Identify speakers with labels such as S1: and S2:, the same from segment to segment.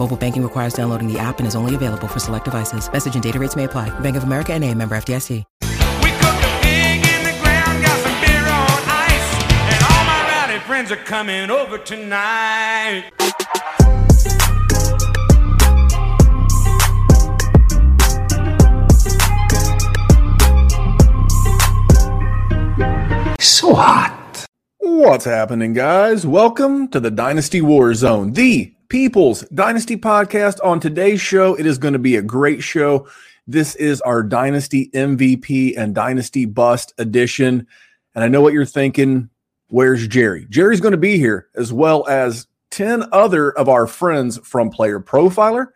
S1: Mobile banking requires downloading the app and is only available for select devices. Message and data rates may apply. Bank of America and a member FDIC.
S2: We cooked a pig in the ground, got some beer on ice, and all my rowdy friends are coming over tonight.
S3: So hot.
S4: What's happening, guys? Welcome to the Dynasty War Zone, the People's Dynasty podcast. On today's show, it is going to be a great show. This is our Dynasty MVP and Dynasty Bust edition. And I know what you're thinking. Where's Jerry? Jerry's going to be here, as well as 10 other of our friends from Player Profiler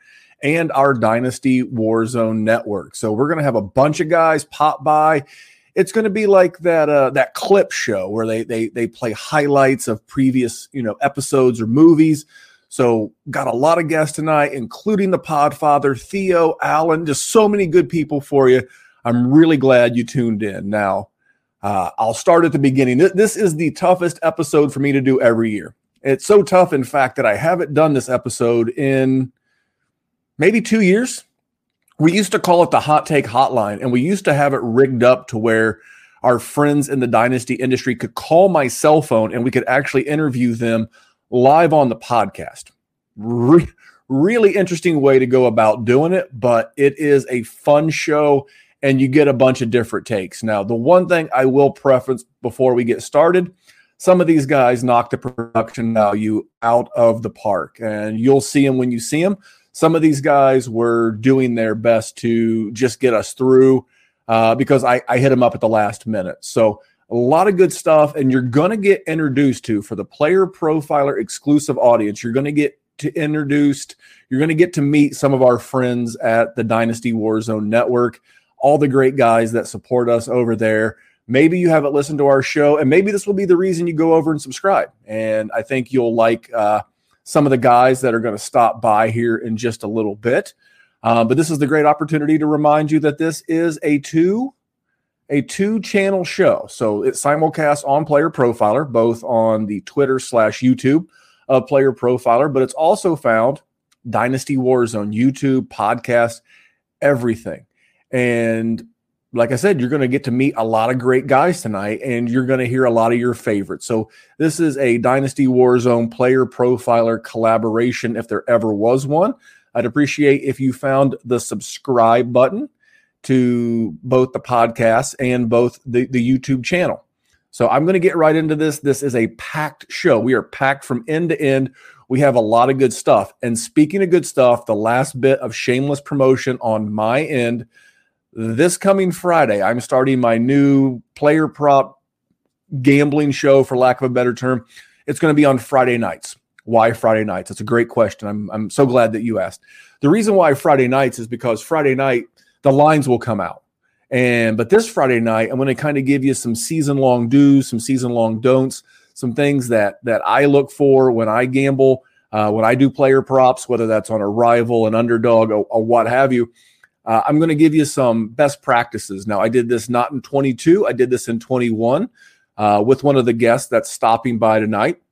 S4: and our Dynasty Warzone network. So we're going to have a bunch of guys pop by it's going to be like that uh, that clip show where they they they play highlights of previous you know episodes or movies. So got a lot of guests tonight, including the Podfather, Theo, Alan, just so many good people for you. I'm really glad you tuned in. Now, uh, I'll start at the beginning. This is the toughest episode for me to do every year. It's so tough, in fact, that I haven't done this episode in maybe two years we used to call it the hot take hotline and we used to have it rigged up to where our friends in the dynasty industry could call my cell phone and we could actually interview them live on the podcast Re- really interesting way to go about doing it but it is a fun show and you get a bunch of different takes now the one thing i will preference before we get started some of these guys knock the production value out of the park and you'll see them when you see them some of these guys were doing their best to just get us through uh, because I, I hit them up at the last minute. So a lot of good stuff, and you're going to get introduced to for the player profiler exclusive audience. You're going to get to introduced. You're going to get to meet some of our friends at the Dynasty Warzone Network. All the great guys that support us over there. Maybe you haven't listened to our show, and maybe this will be the reason you go over and subscribe. And I think you'll like. Uh, some of the guys that are going to stop by here in just a little bit. Uh, but this is the great opportunity to remind you that this is a two a two channel show. So it's simulcast on Player Profiler, both on the Twitter slash YouTube of Player Profiler, but it's also found Dynasty Warzone, YouTube, podcast, everything. And like I said, you're going to get to meet a lot of great guys tonight, and you're going to hear a lot of your favorites. So, this is a Dynasty Warzone player profiler collaboration, if there ever was one. I'd appreciate if you found the subscribe button to both the podcast and both the, the YouTube channel. So, I'm going to get right into this. This is a packed show. We are packed from end to end. We have a lot of good stuff. And speaking of good stuff, the last bit of shameless promotion on my end this coming Friday, I'm starting my new player prop gambling show, for lack of a better term. It's going to be on Friday nights. Why Friday nights? It's a great question. I'm, I'm so glad that you asked. The reason why Friday nights is because Friday night, the lines will come out. And but this Friday night, I'm going to kind of give you some season long do's, some season long don'ts, some things that that I look for when I gamble, uh, when I do player props, whether that's on a rival, an underdog, or, or what have you. Uh, I'm going to give you some best practices. Now, I did this not in 22, I did this in 21 uh, with one of the guests that's stopping by tonight.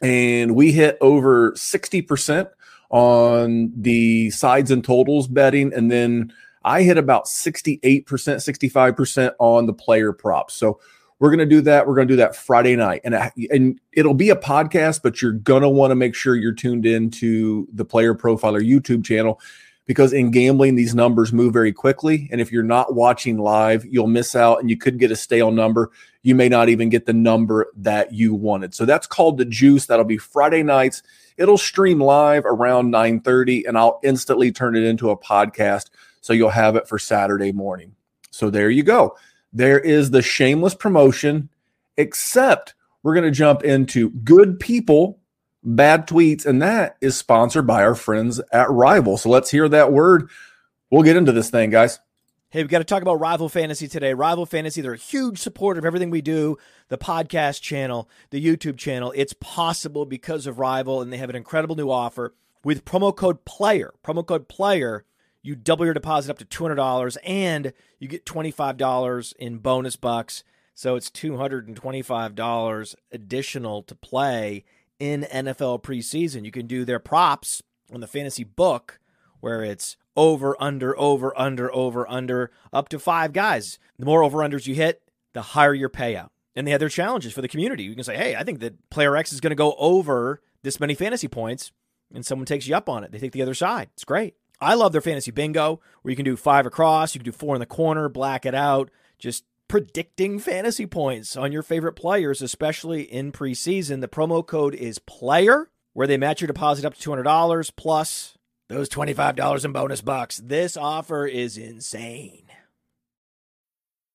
S4: And we hit over 60% on the sides and totals betting. And then I hit about 68%, 65% on the player props. So we're going to do that. We're going to do that Friday night. And, uh, and it'll be a podcast, but you're going to want to make sure you're tuned in to the Player Profiler YouTube channel because in gambling, these numbers move very quickly. And if you're not watching live, you'll miss out and you could get a stale number. You may not even get the number that you wanted. So that's called the juice. That'll be Friday nights. It'll stream live around 9:30 and I'll instantly turn it into a podcast so you'll have it for Saturday morning. So there you go. There is the shameless promotion except we're going to jump into good people bad tweets, and that is sponsored by our friends at Rival. So let's hear that word. We'll get into this thing, guys.
S3: Hey, we've got to talk about Rival Fantasy today. Rival Fantasy, they're a huge supporter of everything we do the podcast channel, the YouTube channel. It's possible because of Rival, and they have an incredible new offer with promo code PLAYER. Promo code PLAYER, you double your deposit up to $200 and you get $25 in bonus bucks. So it's $225 additional to play in NFL preseason. You can do their props on the fantasy book where it's over, under, over, under, over, under, up to five guys. The more over unders you hit, the higher your payout. And they have their challenges for the community. You can say, hey, I think that player X is going to go over this many fantasy points, and someone takes you up on it. They take the other side. It's great. I love their fantasy bingo where you can do five across, you can do four in the corner, black it out, just predicting fantasy points on your favorite players, especially in preseason. The promo code is PLAYER, where they match your deposit up to $200 plus those $25 in bonus bucks. This offer is insane.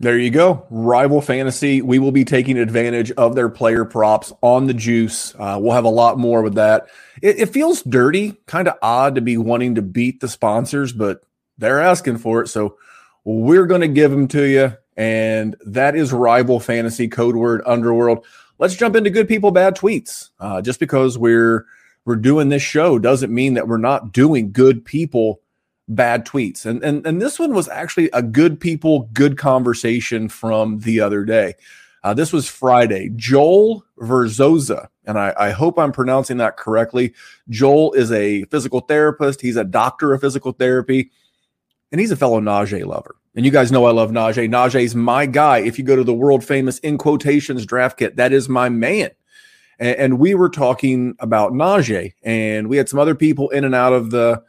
S4: There you go. Rival Fantasy. We will be taking advantage of their player props on the juice. Uh, we'll have a lot more with that. It, it feels dirty, kind of odd to be wanting to beat the sponsors, but they're asking for it. So we're going to give them to you. And that is Rival Fantasy, code word Underworld. Let's jump into good people, bad tweets. Uh, just because we're we're doing this show doesn't mean that we're not doing good people bad tweets. And, and, and this one was actually a good people, good conversation from the other day. Uh, this was Friday. Joel Verzoza, and I, I, hope I'm pronouncing that correctly. Joel is a physical therapist. He's a doctor of physical therapy, and he's a fellow Najee lover. And you guys know I love Najee. Najee's my guy. If you go to the world famous in quotations draft kit, that is my man. And, we were talking about Najee, and we had some other people in and out of the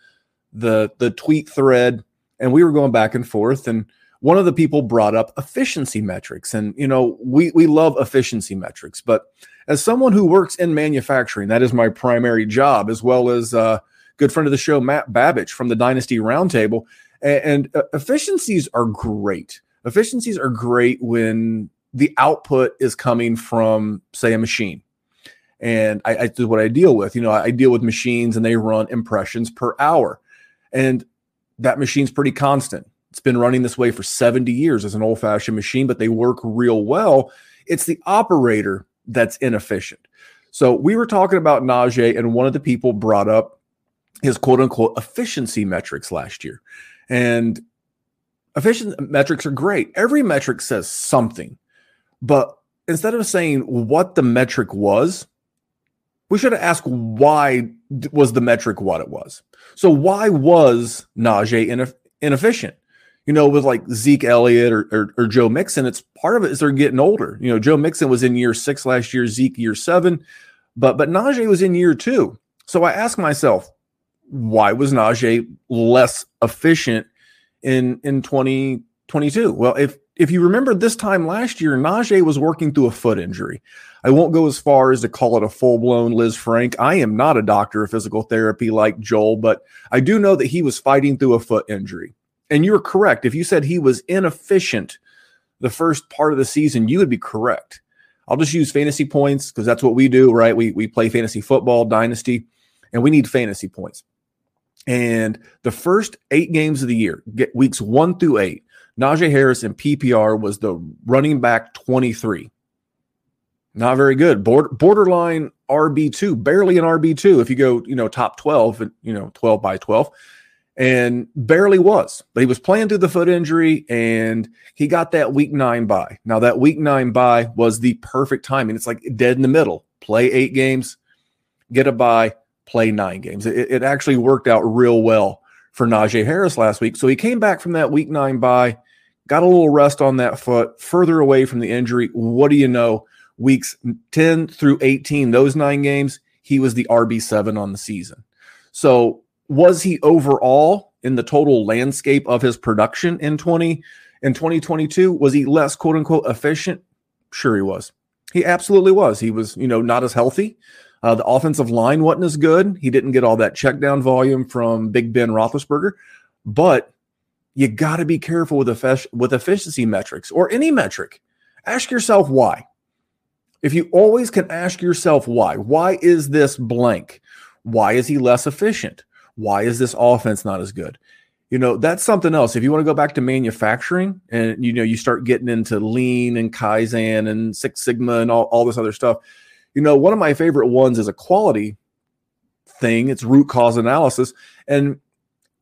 S4: the the tweet thread and we were going back and forth and one of the people brought up efficiency metrics and you know we we love efficiency metrics but as someone who works in manufacturing that is my primary job as well as a uh, good friend of the show matt babich from the dynasty roundtable and, and uh, efficiencies are great. Efficiencies are great when the output is coming from say a machine and I, I do what i deal with you know I deal with machines and they run impressions per hour and that machine's pretty constant. It's been running this way for 70 years as an old fashioned machine, but they work real well. It's the operator that's inefficient. So we were talking about Najee, and one of the people brought up his quote unquote efficiency metrics last year. And efficient metrics are great. Every metric says something, but instead of saying what the metric was, we should asked why was the metric what it was. So why was Najee ineff- inefficient? You know, with like Zeke Elliott or, or, or Joe Mixon, it's part of it is they're getting older. You know, Joe Mixon was in year six last year, Zeke year seven, but but Najee was in year two. So I ask myself, why was Najee less efficient in in 2022? Well, if if you remember this time last year, Najee was working through a foot injury. I won't go as far as to call it a full blown Lisfranc. I am not a doctor of physical therapy like Joel, but I do know that he was fighting through a foot injury. And you're correct. If you said he was inefficient the first part of the season, you would be correct. I'll just use fantasy points because that's what we do, right? We we play fantasy football, dynasty, and we need fantasy points. And the first eight games of the year, weeks one through eight, Najee Harris in PPR was the running back 23. Not very good. Border, borderline RB2, barely an RB2 if you go, you know, top 12, you know, 12 by 12 and barely was. But he was playing through the foot injury and he got that week nine bye. Now, that week nine bye was the perfect timing. It's like dead in the middle. Play eight games, get a bye, play nine games. It, it actually worked out real well for Najee Harris last week. So he came back from that week nine bye, got a little rest on that foot, further away from the injury. What do you know? Weeks 10 through 18, those nine games, he was the RB7 on the season. So was he overall in the total landscape of his production in 20 in 2022 was he less quote unquote efficient? Sure he was. He absolutely was. He was you know not as healthy. Uh, the offensive line wasn't as good. He didn't get all that check down volume from big ben roethlisberger. But you got to be careful with effic- with efficiency metrics or any metric. Ask yourself why if you always can ask yourself why why is this blank why is he less efficient why is this offense not as good? You know, that's something else. If you want to go back to manufacturing and you know you start getting into lean and Kaizen and Six Sigma and all, all this other stuff, you know, one of my favorite ones is a quality thing. It's root cause analysis. And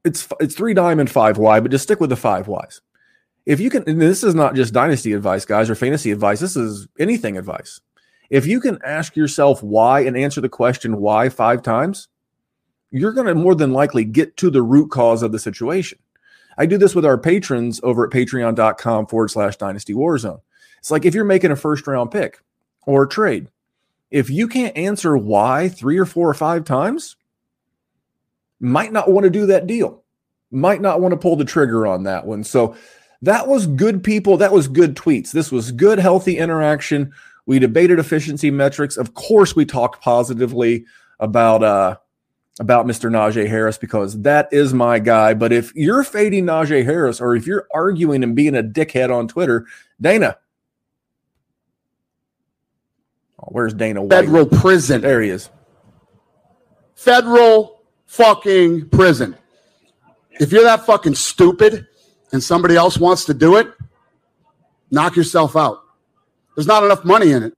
S4: it's it's three diamond five Y, but just stick with the five Ys. If you can, this is not just dynasty advice, guys, or fantasy advice. This is anything advice. If you can ask yourself why and answer the question why five times, you're going to more than likely get to the root cause of the situation. I do this with our patrons over at patreon.com forward slash dynasty warzone. It's like if you're making a first round pick or trade, if you can't answer why three or four or five times, might not want to do that deal, might not want to pull the trigger on that one. So that was good people. That was good tweets. This was good, healthy interaction. We debated efficiency metrics. Of course, we talked positively about uh, about Mr. Najee Harris because that is my guy. But if you're fading Najee Harris or if you're arguing and being a dickhead on Twitter, Dana. Oh, where's Dana
S5: White? Federal prison.
S4: There he is.
S5: Federal fucking prison. If you're that fucking stupid and somebody else wants to do it, knock yourself out. There's not enough money in it.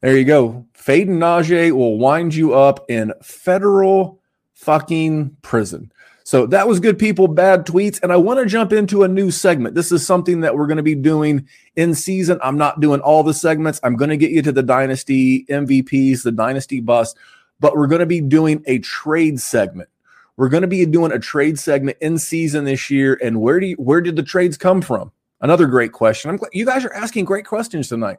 S4: There you go. Fading Najee will wind you up in federal fucking prison. So that was good people, bad tweets. And I want to jump into a new segment. This is something that we're going to be doing in season. I'm not doing all the segments. I'm going to get you to the dynasty MVPs, the dynasty bust, but we're going to be doing a trade segment. We're going to be doing a trade segment in season this year. And where do you, where did the trades come from? Another great question. I'm glad you guys are asking great questions tonight.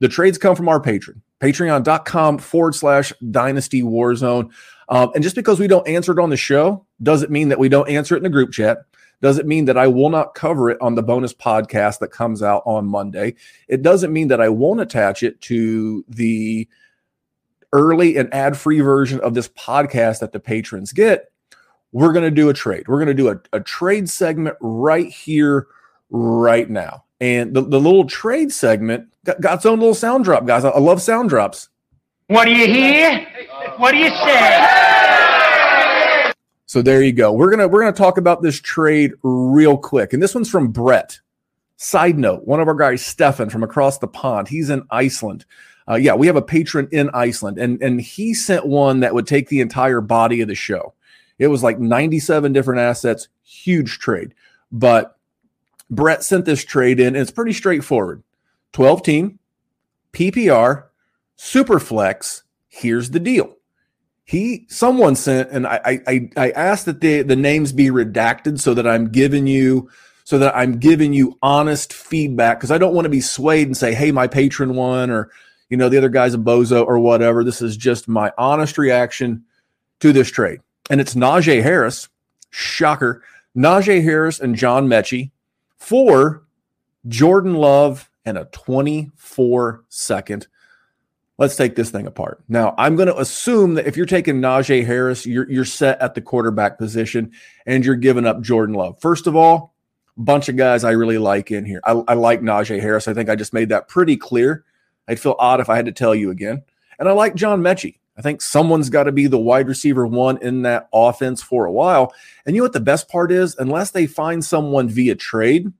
S4: The trades come from our patron, patreon.com forward slash dynasty warzone. Um, and just because we don't answer it on the show doesn't mean that we don't answer it in the group chat. Doesn't mean that I will not cover it on the bonus podcast that comes out on Monday. It doesn't mean that I won't attach it to the early and ad free version of this podcast that the patrons get. We're going to do a trade. We're going to do a, a trade segment right here, right now. And the, the little trade segment got, got its own little sound drop, guys. I, I love sound drops.
S6: What do you hear? What do you say?
S4: So there you go. We're gonna we're gonna talk about this trade real quick, and this one's from Brett. Side note: one of our guys, Stefan, from across the pond, he's in Iceland. Uh, yeah, we have a patron in Iceland, and and he sent one that would take the entire body of the show. It was like 97 different assets, huge trade. But Brett sent this trade in, and it's pretty straightforward. 12 team, PPR, super flex. here's the deal. He someone sent and I I I asked that the the names be redacted so that I'm giving you so that I'm giving you honest feedback because I don't want to be swayed and say, hey, my patron won or you know the other guy's a bozo or whatever. This is just my honest reaction to this trade. And it's Najee Harris, shocker, Najee Harris and John Metchie for Jordan Love and a 24 second. Let's take this thing apart. Now, I'm going to assume that if you're taking Najee Harris, you're, you're set at the quarterback position and you're giving up Jordan Love. First of all, bunch of guys I really like in here. I, I like Najee Harris. I think I just made that pretty clear. I'd feel odd if I had to tell you again. And I like John Metchie. I think someone's got to be the wide receiver one in that offense for a while. And you know what the best part is? Unless they find someone via trade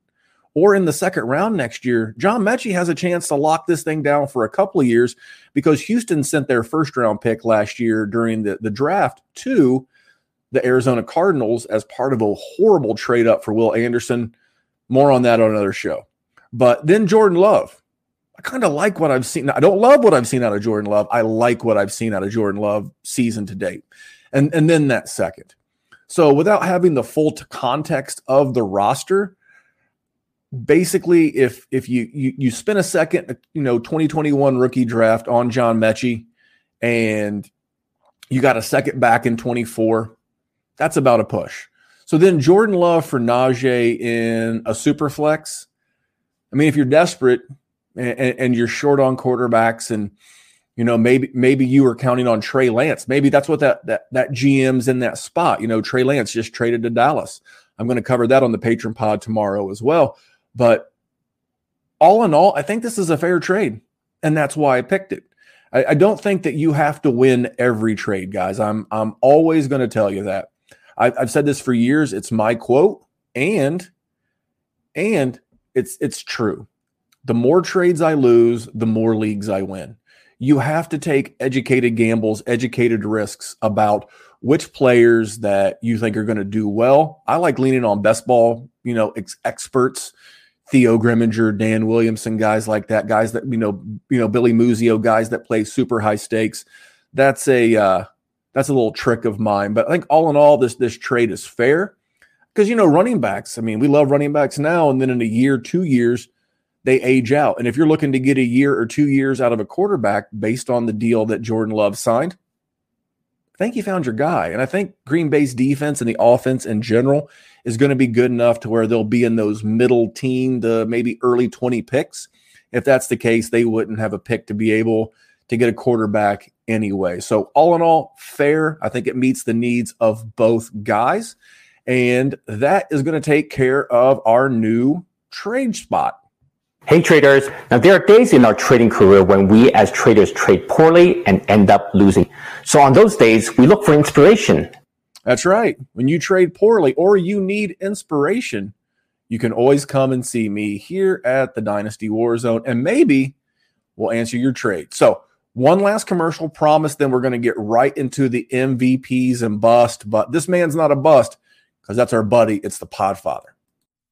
S4: or in the second round next year, John Metchie has a chance to lock this thing down for a couple of years because Houston sent their first round pick last year during the, the draft to the Arizona Cardinals as part of a horrible trade up for Will Anderson. More on that on another show. But then Jordan Love. I kind of like what I've seen. I don't love what I've seen out of Jordan Love. I like what I've seen out of Jordan Love season to date. And and then that second. So without having the full context of the roster, basically if if you you you spend a second, uh, you know, 2021 rookie draft on John Metchie and you got a second back in 24, that's about a push. So then Jordan Love for Najee in a super flex. I mean, if you're desperate, and, and, you're short on quarterbacks and you know maybe maybe you were counting on Trey Lance. Maybe that's what that that that GM's in that spot. You know, Trey Lance just traded to Dallas. I'm going to cover that on the patron pod tomorrow as well. But all in all, I think this is a fair trade, and that's why I picked it. I, I don't think that you have to win every trade, guys. I'm I'm always going to tell you that. I, I've said this for years. It's my quote, and and it's it's true the more trades I lose, the more leagues I win. You have to take educated gambles, educated risks about which players that you think are going to do well. I like leaning on best ball, you know, ex- experts, Theo Gremminger, Dan Williamson, guys like that, guys that you know, you know, Billy Muzio, guys that play super high stakes. That's a uh, that's a little trick of mine. But I think all in all, this this trade is fair because you know running backs. I mean, we love running backs now, and then in a year, two years, they age out. And if you're looking to get a year or two years out of a quarterback based on the deal that Jordan Love signed, I think you found your guy. And I think Green Bay's defense and the offense in general is going to be good enough to where they'll be in those middle team to maybe early 20 picks. If that's the case, they wouldn't have a pick to be able to get a quarterback anyway. So, all in all, fair. I think it meets the needs of both guys. And that is going to take care of our new trade spot.
S7: Hey traders, now there are days in our trading career when we as traders trade poorly and end up losing. So on those days, we look for inspiration.
S4: That's right. When you trade poorly or you need inspiration, you can always come and see me here at the Dynasty Warzone and maybe we'll answer your trade. So, one last commercial promise, then we're going to get right into the MVPs and bust. But this man's not a bust because that's our buddy. It's the Podfather.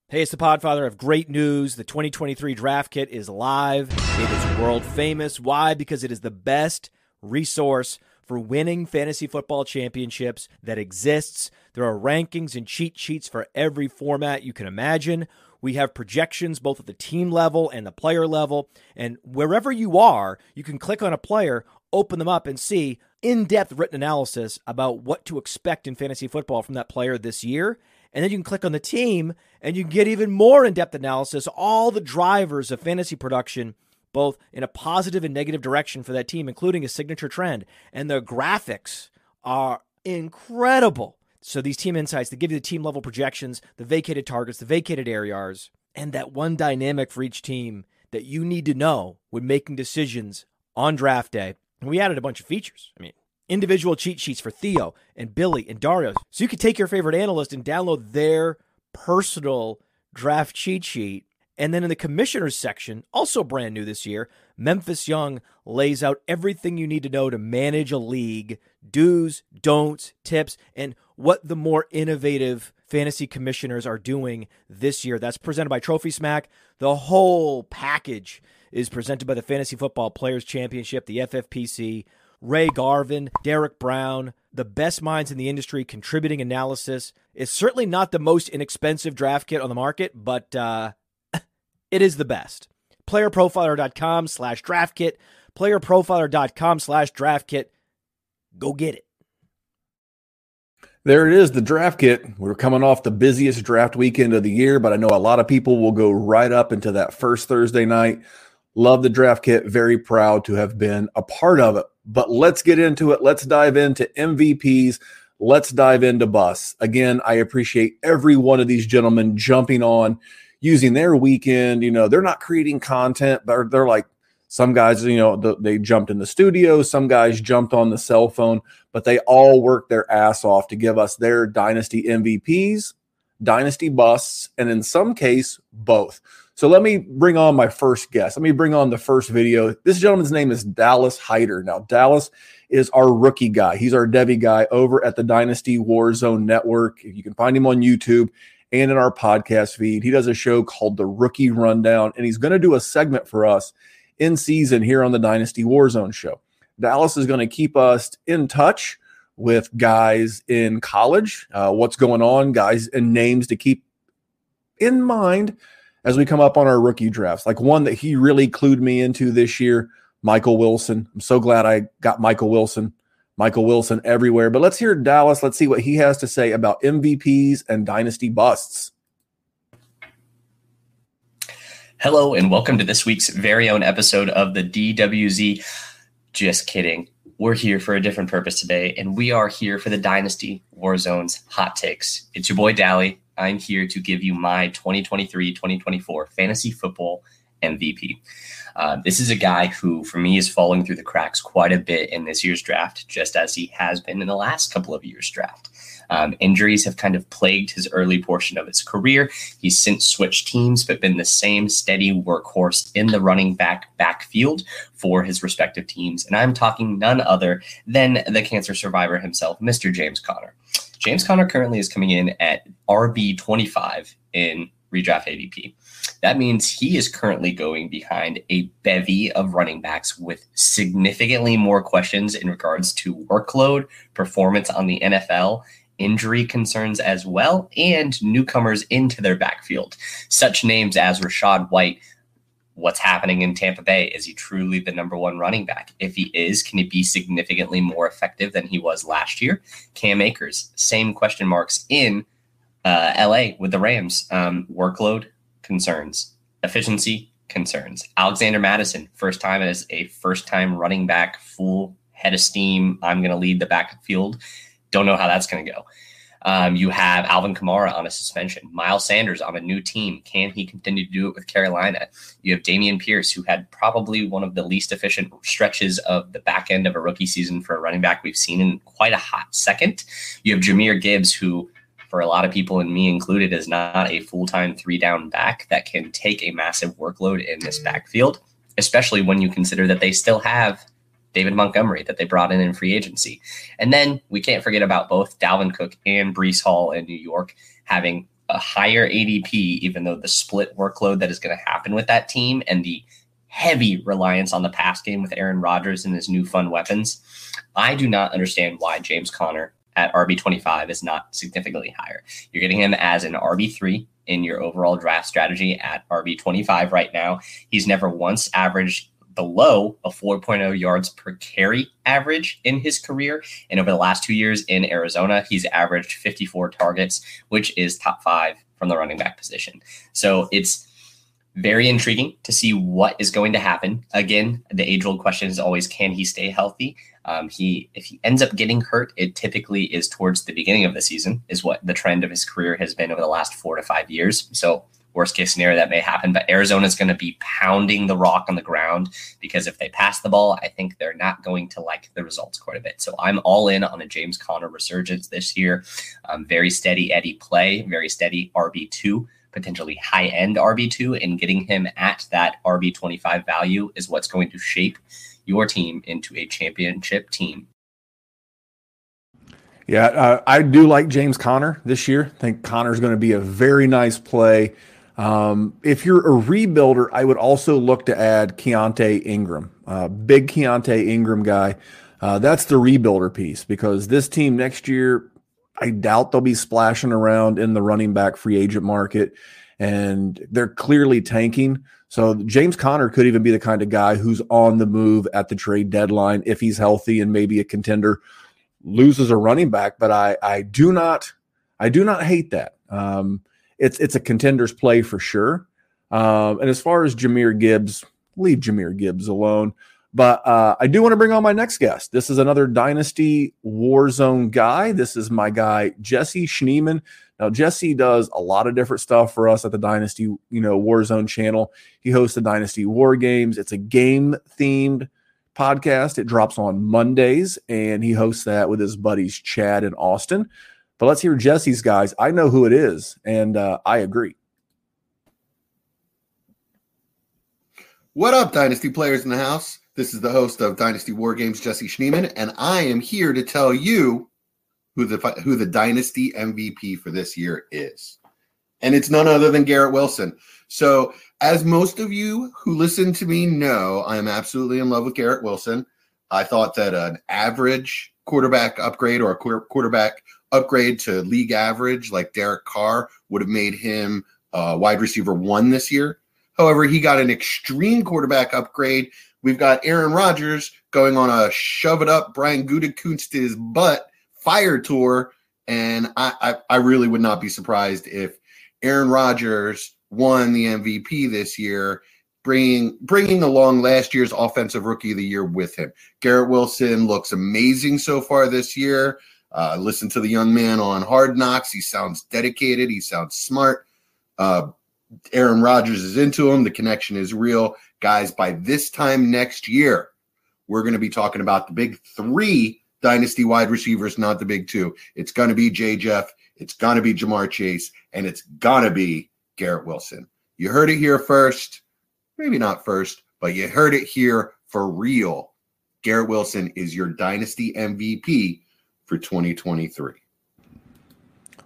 S3: Hey, it's the Podfather. I have great news. The 2023 draft kit is live. It is world famous. Why? Because it is the best resource for winning fantasy football championships that exists. There are rankings and cheat sheets for every format you can imagine. We have projections both at the team level and the player level. And wherever you are, you can click on a player, open them up, and see in depth written analysis about what to expect in fantasy football from that player this year. And then you can click on the team and you can get even more in depth analysis, all the drivers of fantasy production, both in a positive and negative direction for that team, including a signature trend. And the graphics are incredible. So these team insights, they give you the team level projections, the vacated targets, the vacated areas, and that one dynamic for each team that you need to know when making decisions on draft day. And we added a bunch of features. I mean, individual cheat sheets for Theo and Billy and Dario. So you could take your favorite analyst and download their personal draft cheat sheet. And then in the commissioners section, also brand new this year, Memphis Young lays out everything you need to know to manage a league, do's, don'ts, tips, and what the more innovative fantasy commissioners are doing this year. That's presented by Trophy Smack. The whole package is presented by the Fantasy Football Players Championship, the FFPC. Ray Garvin, Derek Brown, the best minds in the industry contributing analysis. It's certainly not the most inexpensive draft kit on the market, but uh, it is the best. Playerprofiler.com slash draft kit. Playerprofiler.com slash draft kit. Go get it.
S4: There it is, the draft kit. We're coming off the busiest draft weekend of the year, but I know a lot of people will go right up into that first Thursday night. Love the draft kit. Very proud to have been a part of it. But let's get into it. Let's dive into MVPs. Let's dive into bus. Again, I appreciate every one of these gentlemen jumping on, using their weekend. You know, they're not creating content, but they're like, some guys, you know, the, they jumped in the studio. Some guys jumped on the cell phone, but they all worked their ass off to give us their dynasty MVPs, dynasty busts, and in some case, both. So let me bring on my first guest. Let me bring on the first video. This gentleman's name is Dallas Hyder. Now, Dallas is our rookie guy. He's our Devy guy over at the Dynasty Warzone Network. You can find him on YouTube and in our podcast feed. He does a show called The Rookie Rundown, and he's going to do a segment for us in season here on the Dynasty Warzone show. Dallas is going to keep us in touch with guys in college, uh, what's going on, guys and names to keep in mind as we come up on our rookie drafts. Like one that he really clued me into this year, Michael Wilson. I'm so glad I got Michael Wilson. Michael Wilson everywhere. But let's hear Dallas. Let's see what he has to say about MVPs and dynasty busts.
S8: Hello, and welcome to this week's very own episode of the DWZ. Just kidding. We're here for a different purpose today, and we are here for the Dynasty Warzone's hot takes. It's your boy Dally. I'm here to give you my 2023 2024 fantasy football MVP. Uh, this is a guy who, for me, is falling through the cracks quite a bit in this year's draft, just as he has been in the last couple of years' draft. Um, injuries have kind of plagued his early portion of his career. He's since switched teams, but been the same steady workhorse in the running back backfield for his respective teams. And I'm talking none other than the cancer survivor himself, Mr. James Conner. James Conner currently is coming in at RB 25 in redraft ADP. That means he is currently going behind a bevy of running backs with significantly more questions in regards to workload, performance on the NFL, injury concerns as well, and newcomers into their backfield. Such names as Rachaad White. What's happening in Tampa Bay? Is he truly the number one running back? If he is, can he be significantly more effective than he was last year? Cam Akers, same question marks in uh, LA with the Rams. Um, workload concerns, efficiency concerns. Alexander Mattison, first time as a first time running back, full head of steam. I'm going to lead the backfield don't know how that's going to go. Um, you have Alvin Kamara on a suspension, Miles Sanders on a new team. Can he continue to do it with Carolina? You have Dameon Pierce, who had probably one of the least efficient stretches of the back end of a rookie season for a running back we've seen in quite a hot second. You have Jahmyr Gibbs, who, for a lot of people, and me included, is not a full time three down back that can take a massive workload in this backfield, especially when you consider that they still have David Montgomery that they brought in in free agency. And then we can't forget about both Dalvin Cook and Breece Hall in New York having a higher ADP, even though the split workload that is going to happen with that team and the heavy reliance on the pass game with Aaron Rodgers and his new fun weapons. I do not understand why James Conner at RB25 is not significantly higher. You're getting him as an RB3 in your overall draft strategy at RB25 right now. He's never once averaged below a 4.0 yards per carry average in his career. And over the last two years in Arizona, he's averaged 54 targets, which is top five from the running back position. So it's very intriguing to see what is going to happen. Again, the age old question is always can he stay healthy? Um, he if he ends up getting hurt, it typically is towards the beginning of the season, is what the trend of his career has been over the last four to five years. So worst case scenario that may happen. But Arizona is going to be pounding the rock on the ground because if they pass the ball, I think they're not going to like the results quite a bit. So I'm all in on a James Conner resurgence this year. Um, very steady Eddie play, very steady RB2 potentially high end RB2, and getting him at that RB25 value is what's going to shape your team into a championship team.
S4: Yeah, uh, I do like James Conner this year. I think Conner's going to be a very nice play. Um, if you're a rebuilder, I would also look to add Keaontay Ingram, uh, big Keaontay Ingram guy. Uh, that's the rebuilder piece because this team next year, I doubt they'll be splashing around in the running back free agent market, and they're clearly tanking. So James Conner could even be the kind of guy who's on the move at the trade deadline if he's healthy and maybe a contender loses a running back, but I I do not I do not hate that. Um, it's it's a contender's play for sure. Um, and as far as Jahmyr Gibbs, leave Jahmyr Gibbs alone. But uh, I do want to bring on my next guest. This is another Dynasty Warzone guy. This is my guy Jesse Schneeman. Now Jesse does a lot of different stuff for us at the Dynasty, you know, Warzone channel. He hosts the Dynasty War Games. It's a game themed podcast. It drops on Mondays, and he hosts that with his buddies Chad and Austin. But let's hear Jesse's guys. I know who it is, and uh, I agree.
S9: What up, Dynasty players in the house? This is the host of Dynasty War Games, Jesse Schneeman, and I am here to tell you who the who the Dynasty MVP for this year is, and it's none other than Garrett Wilson. So, as most of you who listen to me know, I am absolutely in love with Garrett Wilson. I thought that an average quarterback upgrade or a quarterback upgrade to league average like Derek Carr would have made him uh, wide receiver one this year. However, he got an extreme quarterback upgrade. We've got Aaron Rodgers going on a shove it up Brian Gutekunst's butt fire tour. And I, I, I really would not be surprised if Aaron Rodgers won the MVP this year, bringing bringing along last year's offensive rookie of the year with him. Garrett Wilson looks amazing so far this year. Uh, listen to the young man on Hard Knocks. He sounds dedicated. He sounds smart. Uh, Aaron Rodgers is into him. The connection is real. Guys, by this time next year, we're going to be talking about the big three dynasty wide receivers, not the big two. It's going to be Jay Jeff, it's going to be Ja'Marr Chase, and it's going to be Garrett Wilson. You heard it here first. Maybe not first, but you heard it here for real. Garrett Wilson is your dynasty MVP for 2023.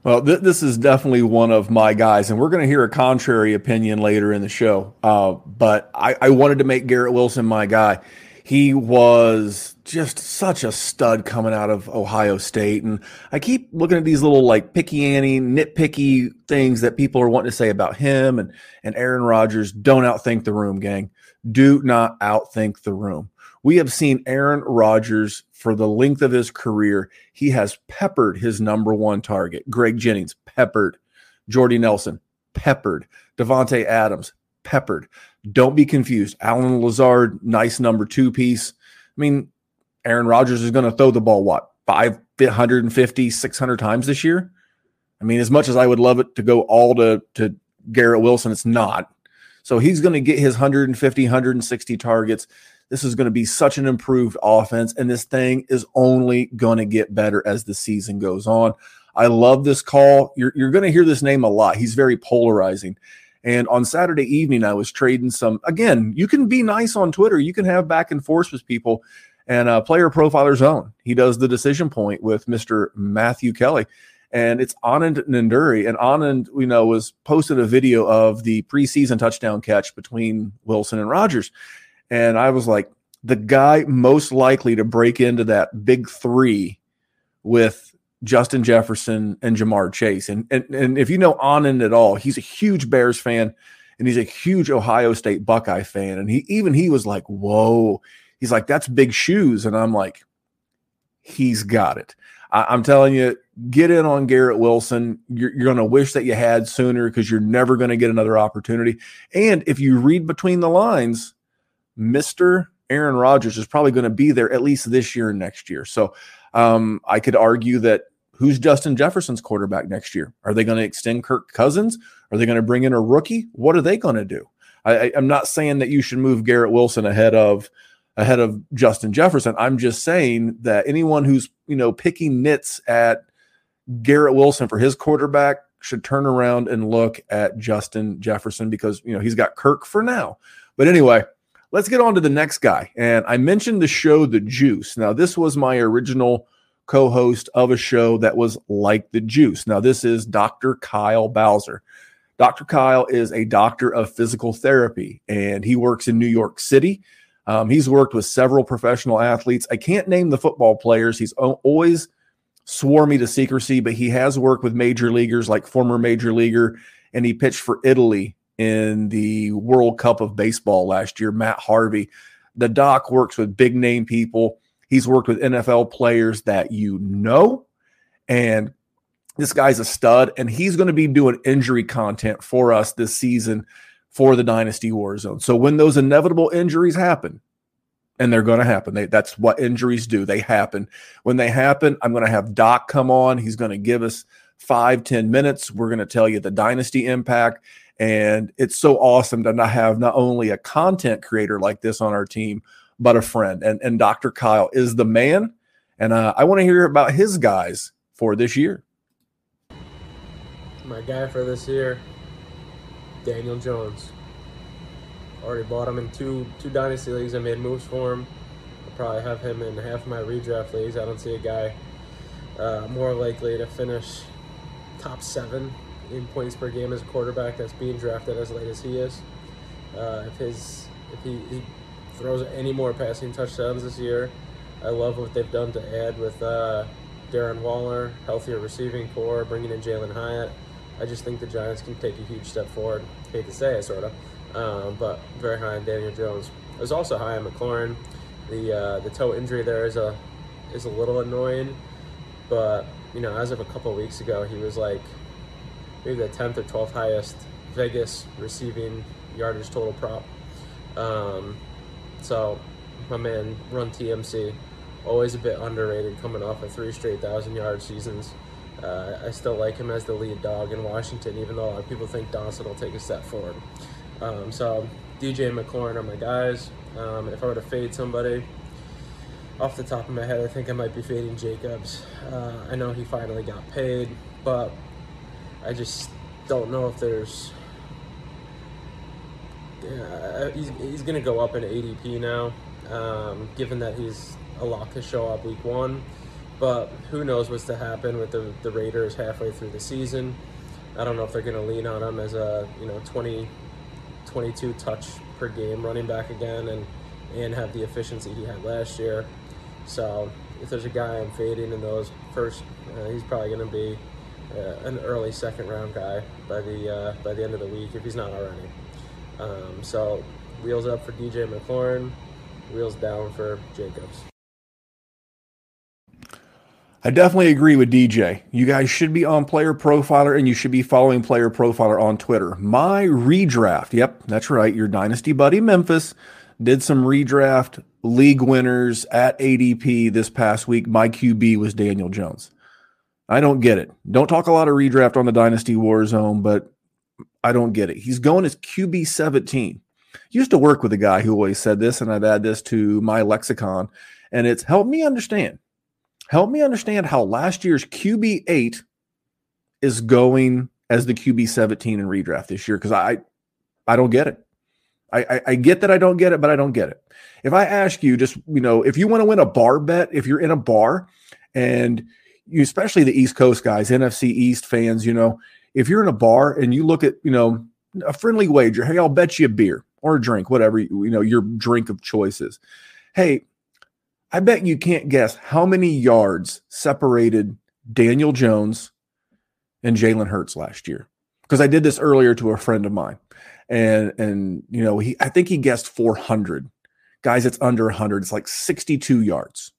S4: Well, th- this is definitely one of my guys, and we're going to hear a contrary opinion later in the show. Uh, but I-, I wanted to make Garrett Wilson my guy. He was just such a stud coming out of Ohio State. And I keep looking at these little like picky Annie, nitpicky things that people are wanting to say about him and, and Aaron Rodgers. Don't outthink the room, gang. Do not outthink the room. We have seen Aaron Rodgers for the length of his career. He has peppered his number one target, Greg Jennings, peppered, Jordy Nelson, peppered, Davante Adams, peppered. Don't be confused. Allen Lazard, nice number two piece. I mean, Aaron Rodgers is going to throw the ball, what, 550, 600 times this year? I mean, as much as I would love it to go all to, to Garrett Wilson, it's not. So he's going to get his 150, 160 targets. This is going to be such an improved offense, and this thing is only going to get better as the season goes on. I love this call. You're, you're going to hear this name a lot. He's very polarizing. And on Saturday evening, I was trading some. Again, you can be nice on Twitter. You can have back and forth with people. And uh, Player Profiler Zone, he does the decision point with Mr. Matthew Kelly. And it's Anand Nanduri. And Anand, you know, was posted a video of the preseason touchdown catch between Wilson and Rodgers. And I was like, the guy most likely to break into that big three with Justin Jefferson and Ja'Marr Chase. And, and, and if you know Anand at all, he's a huge Bears fan and he's a huge Ohio State Buckeye fan. And he even he was like, whoa. He's like, that's big shoes. And I'm like, he's got it. I, am telling you, get in on Garrett Wilson. You're, you're going to wish that you had sooner because you're never going to get another opportunity. And if you read between the lines, Mr. Aaron Rodgers is probably going to be there at least this year and next year. So um, I could argue that who's Justin Jefferson's quarterback next year? Are they going to extend Kirk Cousins? Are they going to bring in a rookie? What are they going to do? I, am not saying that you should move Garrett Wilson ahead of ahead of Justin Jefferson. I'm just saying that anyone who's you know picking nits at Garrett Wilson for his quarterback should turn around and look at Justin Jefferson because you know he's got Kirk for now. But anyway, let's get on to the next guy. And I mentioned the show The Juice. Now, this was my original co host of a show that was like The Juice. Now, this is Dr. Kyle Bowser. Dr. Kyle is a doctor of physical therapy and he works in New York City. Um, he's worked with several professional athletes. I can't name the football players. He's always swore me to secrecy, but he has worked with major leaguers like former major leaguer, and he pitched for Italy in the World Cup of Baseball last year, Matt Harvey. The doc works with big name people. He's worked with NFL players that you know. And this guy's a stud, and he's going to be doing injury content for us this season for the Dynasty Warzone. So when those inevitable injuries happen, and they're going to happen. They, that's what injuries do. They happen. When they happen, I'm going to have Doc come on. He's going to give us five, ten minutes. We're going to tell you the dynasty impact. And it's so awesome to not have not only a content creator like this on our team, but a friend. And, and Dr. Kyle is the man. And uh, I want to hear about his guys for this year.
S10: My guy for this year, Daniel Jones. Already bought him in two two dynasty leagues. I made moves for him. I'll probably have him in half my redraft leagues. I don't see a guy uh, more likely to finish top seven in points per game as a quarterback that's being drafted as late as he is. Uh, if his if he, he, throws any more passing touchdowns this year, I love what they've done to add with uh, Darren Waller, healthier receiving corps, bringing in Jalin Hyatt. I just think the Giants can take a huge step forward. Hate to say it, sort of um, but very high on Daniel Jones. I was also high on McLaurin. The uh, the toe injury there is a is a little annoying, but you know, as of a couple of weeks ago, he was like maybe the tenth or twelfth highest Vegas receiving yardage total prop. Um, so my man, run TMC, always a bit underrated, coming off of three straight thousand yard seasons. Uh, I still like him as the lead dog in Washington, even though a lot of people think Dotson will take a step forward. Um, so DJ McLaurin are my guys. Um, if I were to fade somebody, off the top of my head, I think I might be fading Jacobs. Uh, I know he finally got paid, but I just don't know if there's. Yeah, he's, he's going to go up in ADP now, um, given that he's a lock to show up week one. But who knows what's to happen with the, the Raiders halfway through the season. I don't know if they're going to lean on him as a you know 20 22 touch per game running back again and and have the efficiency he had last year. So if there's a guy I'm fading in those first, uh, he's probably going to be uh, an early second round guy by the uh, by the end of the week if he's not already. Um, so wheels up for DJ McLaurin, wheels down for Jacobs.
S4: I definitely agree with DJ. You guys should be on Player Profiler and you should be following Player Profiler on Twitter. My redraft, yep, that's right. Your Dynasty buddy Memphis did some redraft league winners at ADP this past week. My QB was Daniel Jones. I don't get it. Don't talk a lot of redraft on the Dynasty Warzone, but I don't get it. He's going as QB 17. Used to work with a guy who always said this, and I've added this to my lexicon, and it's help me understand Help me understand how last year's QB eight is going as the QB 17 in redraft this year because I I don't get it. I, I, I get that I don't get it, but I don't get it. If I ask you, just you know, if you want to win a bar bet, if you're in a bar and you, especially the East Coast guys, NFC East fans, you know, if you're in a bar and you look at, you know, a friendly wager, hey, I'll bet you a beer or a drink, whatever you know your drink of choices. Hey, I bet you can't guess how many yards separated Daniel Jones and Jalen Hurts last year. Because I did this earlier to a friend of mine. And and you know, he I think he guessed 400. Guys, it's under 100. It's like 62 yards.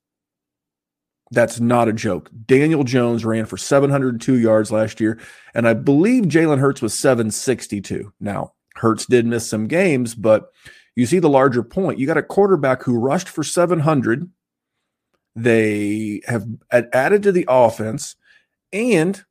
S4: That's not a joke. Daniel Jones ran for 702 yards last year, and I believe Jalen Hurts was 762. Now, Hurts did miss some games, but you see the larger point. You got a quarterback who rushed for 700 they have added to the offense, and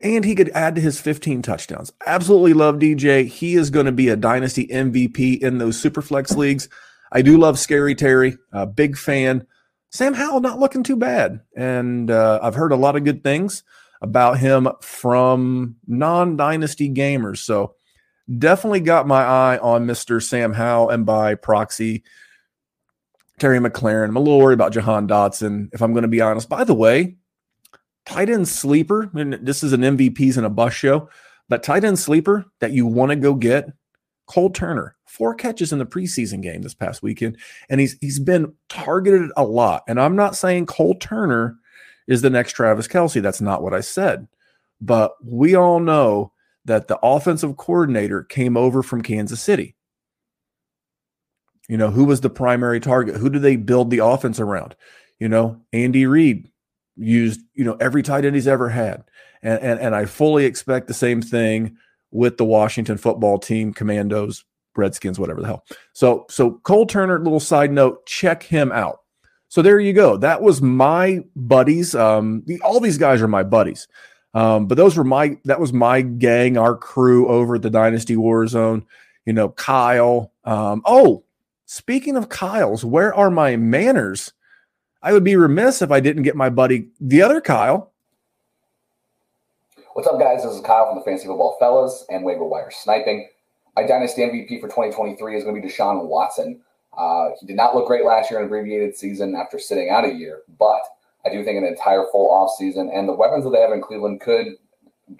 S4: and he could add to his 15 touchdowns. Absolutely love DJ. He is going to be a dynasty MVP in those superflex leagues. I do love Scary Terry. A big fan. Sam Howell not looking too bad, and uh, I've heard a lot of good things about him from non-dynasty gamers. So definitely got my eye on Mr. Sam Howell, and by proxy, Terry McLaurin. I'm a little worried about Jahan Dotson, if I'm going to be honest. By the way, tight end sleeper, and this is an MVPs and a bus show, but tight end sleeper that you want to go get, Cole Turner. Four catches in the preseason game this past weekend, and he's he's been targeted a lot. And I'm not saying Cole Turner is the next Travis Kelce. That's not what I said. But we all know that the offensive coordinator came over from Kansas City. You know, who was the primary target? Who did they build the offense around? You know, Andy Reid used, you know, every tight end he's ever had. And, and, and I fully expect the same thing with the Washington football team, Commandos, Redskins, whatever the hell. So, so Cole Turner, little side note, check him out. So there you go. That was my buddies. Um, all these guys are my buddies. Um, but those were my that was my gang, our crew over at the Dynasty Warzone. You know, Kyle. Um, oh, speaking of Kyle's, where are my manners? I would be remiss if I didn't get my buddy, the other Kyle.
S11: What's up, guys? This is Kyle from the Fantasy Football Fellas and Waiver Wire Sniping. My Dynasty MVP for 2023 is going to be Deshaun Watson. Uh, he did not look great last year in abbreviated season after sitting out a year, but I do think an entire full off season and the weapons that they have in Cleveland could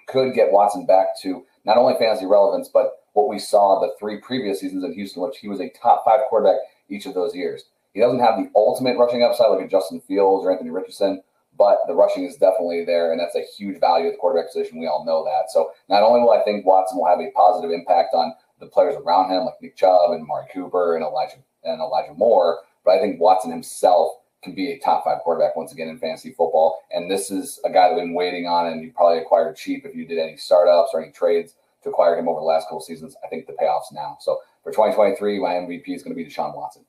S11: could get Watson back to not only fantasy relevance, but what we saw the three previous seasons in Houston, which he was a top five quarterback each of those years. He doesn't have the ultimate rushing upside like a Justin Fields or Anthony Richardson, but the rushing is definitely there, and that's a huge value at the quarterback position. We all know that. So not only will I think Watson will have a positive impact on the players around him, like Nick Chubb and Amari Cooper and Elijah and Elijah Moore, but I think Watson himself can be a top five quarterback once again in fantasy football. And this is a guy that we've been waiting on, and you probably acquired cheap if you did any startups or any trades to acquire him over the last couple seasons. I think the payoffs now. So for 2023, my MVP is going to be Deshaun Watson.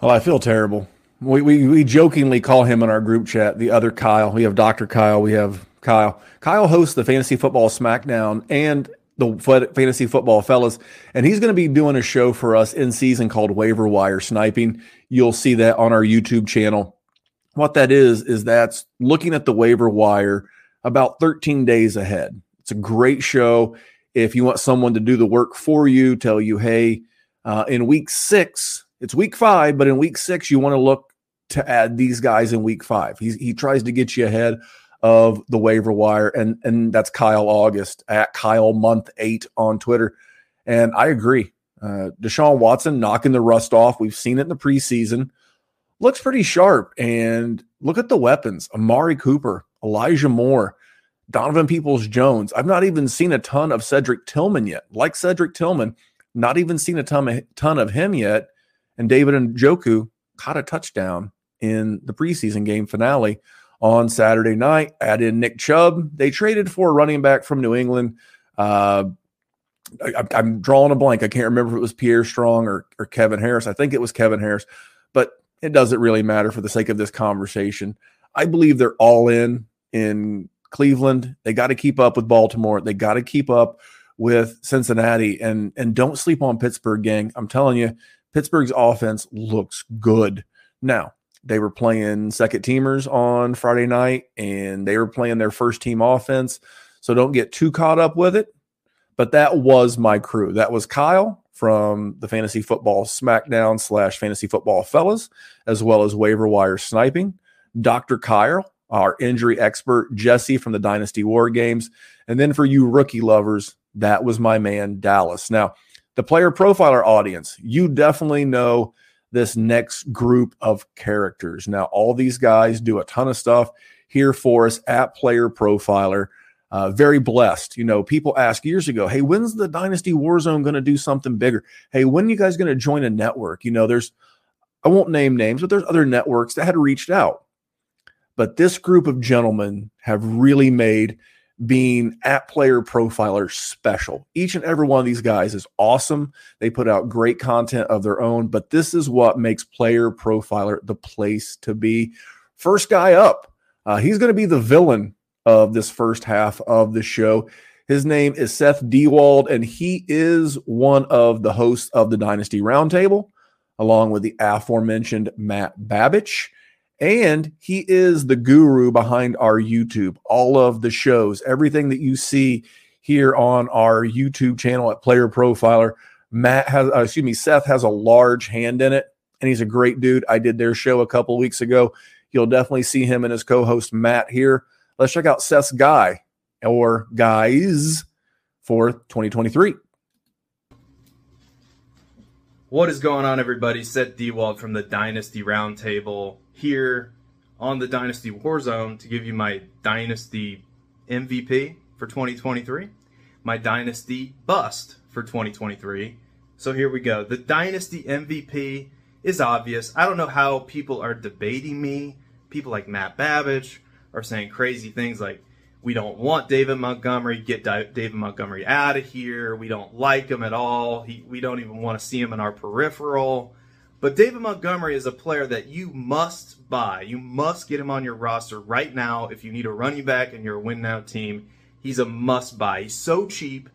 S4: Well, I feel terrible. We, we, we jokingly call him in our group chat the other Kyle. We have Dr. Kyle. We have Kyle. Kyle hosts the Fantasy Football SmackDown and the fantasy football fellas. And he's going to be doing a show for us in season called Waiver Wire Sniping. You'll see that on our YouTube channel. What that is, is that's looking at the waiver wire about 13 days ahead. It's a great show. If you want someone to do the work for you, tell you, hey, uh, in week six, it's week five, but in week six, you want to look to add these guys in week five. He's, he tries to get you ahead of the waiver wire, and and that's Kyle August at Kyle Month Eight on Twitter, and I agree. Uh, Deshaun Watson knocking the rust off. We've seen it in the preseason. Looks pretty sharp, and look at the weapons: Amari Cooper, Elijah Moore, Donovan Peoples Jones. I've not even seen a ton of Cedric Tillman yet. Like Cedric Tillman, not even seen a ton of, ton of him yet. And David Njoku caught a touchdown in the preseason game finale on Saturday night. Add in Nick Chubb. They traded for a running back from New England. Uh, I, am drawing a blank. I can't remember if it was Pierre Strong or, or Kevin Harris. I think it was Kevin Harris, but it doesn't really matter for the sake of this conversation. I believe they're all in in Cleveland. They got to keep up with Baltimore. They got to keep up with Cincinnati and and don't sleep on Pittsburgh, gang. I'm telling you, Pittsburgh's offense looks good. Now, they were playing second teamers on Friday night and they were playing their first team offense. So don't get too caught up with it. But that was my crew. That was Kyle from the Fantasy Football SmackDown slash Fantasy Football Fellas, as well as Waiver Wire Sniping. Dr. Kyle, our injury expert, Jesse from the Dynasty War Games. And then for you rookie lovers, that was my man, Dallas. Now, the player profiler audience, you definitely know this next group of characters. Now, all these guys do a ton of stuff here for us at Player Profiler. Uh, very blessed. You know, people ask years ago, hey, when's the Dynasty Warzone going to do something bigger? Hey, when are you guys going to join a network? You know, there's, I won't name names, but there's other networks that had reached out. But this group of gentlemen have really made being at player profiler special. Each and every one of these guys is awesome. They put out great content of their own, but this is what makes player profiler the place to be. First guy up, uh, he's going to be the villain of this first half of the show. His name is Seth Dewald, and he is one of the hosts of the Dynasty Roundtable, along with the aforementioned Matt Babich. And he is the guru behind our YouTube, all of the shows, everything that you see here on our YouTube channel at Player Profiler. Matt has, uh, excuse me, Seth has a large hand in it, and he's a great dude. I did their show a couple weeks ago. You'll definitely see him and his co host Matt here. Let's check out Seth's guy or guys for 2023.
S12: What is going on, everybody? Seth Dewald from the Dynasty Roundtable here on the Dynasty Warzone to give you my Dynasty MVP for 2023, my Dynasty Bust for 2023, So here we go. The Dynasty MVP is obvious. I don't know how people are debating me. People like Matt Babbage are saying crazy things like, we don't want David Montgomery, get David Montgomery out of here. We don't like him at all. He, we don't even want to see him in our peripheral. But David Montgomery is a player that you must buy. You must get him on your roster right now if you need a running back and you're a win now team. He's a must buy. He's so cheap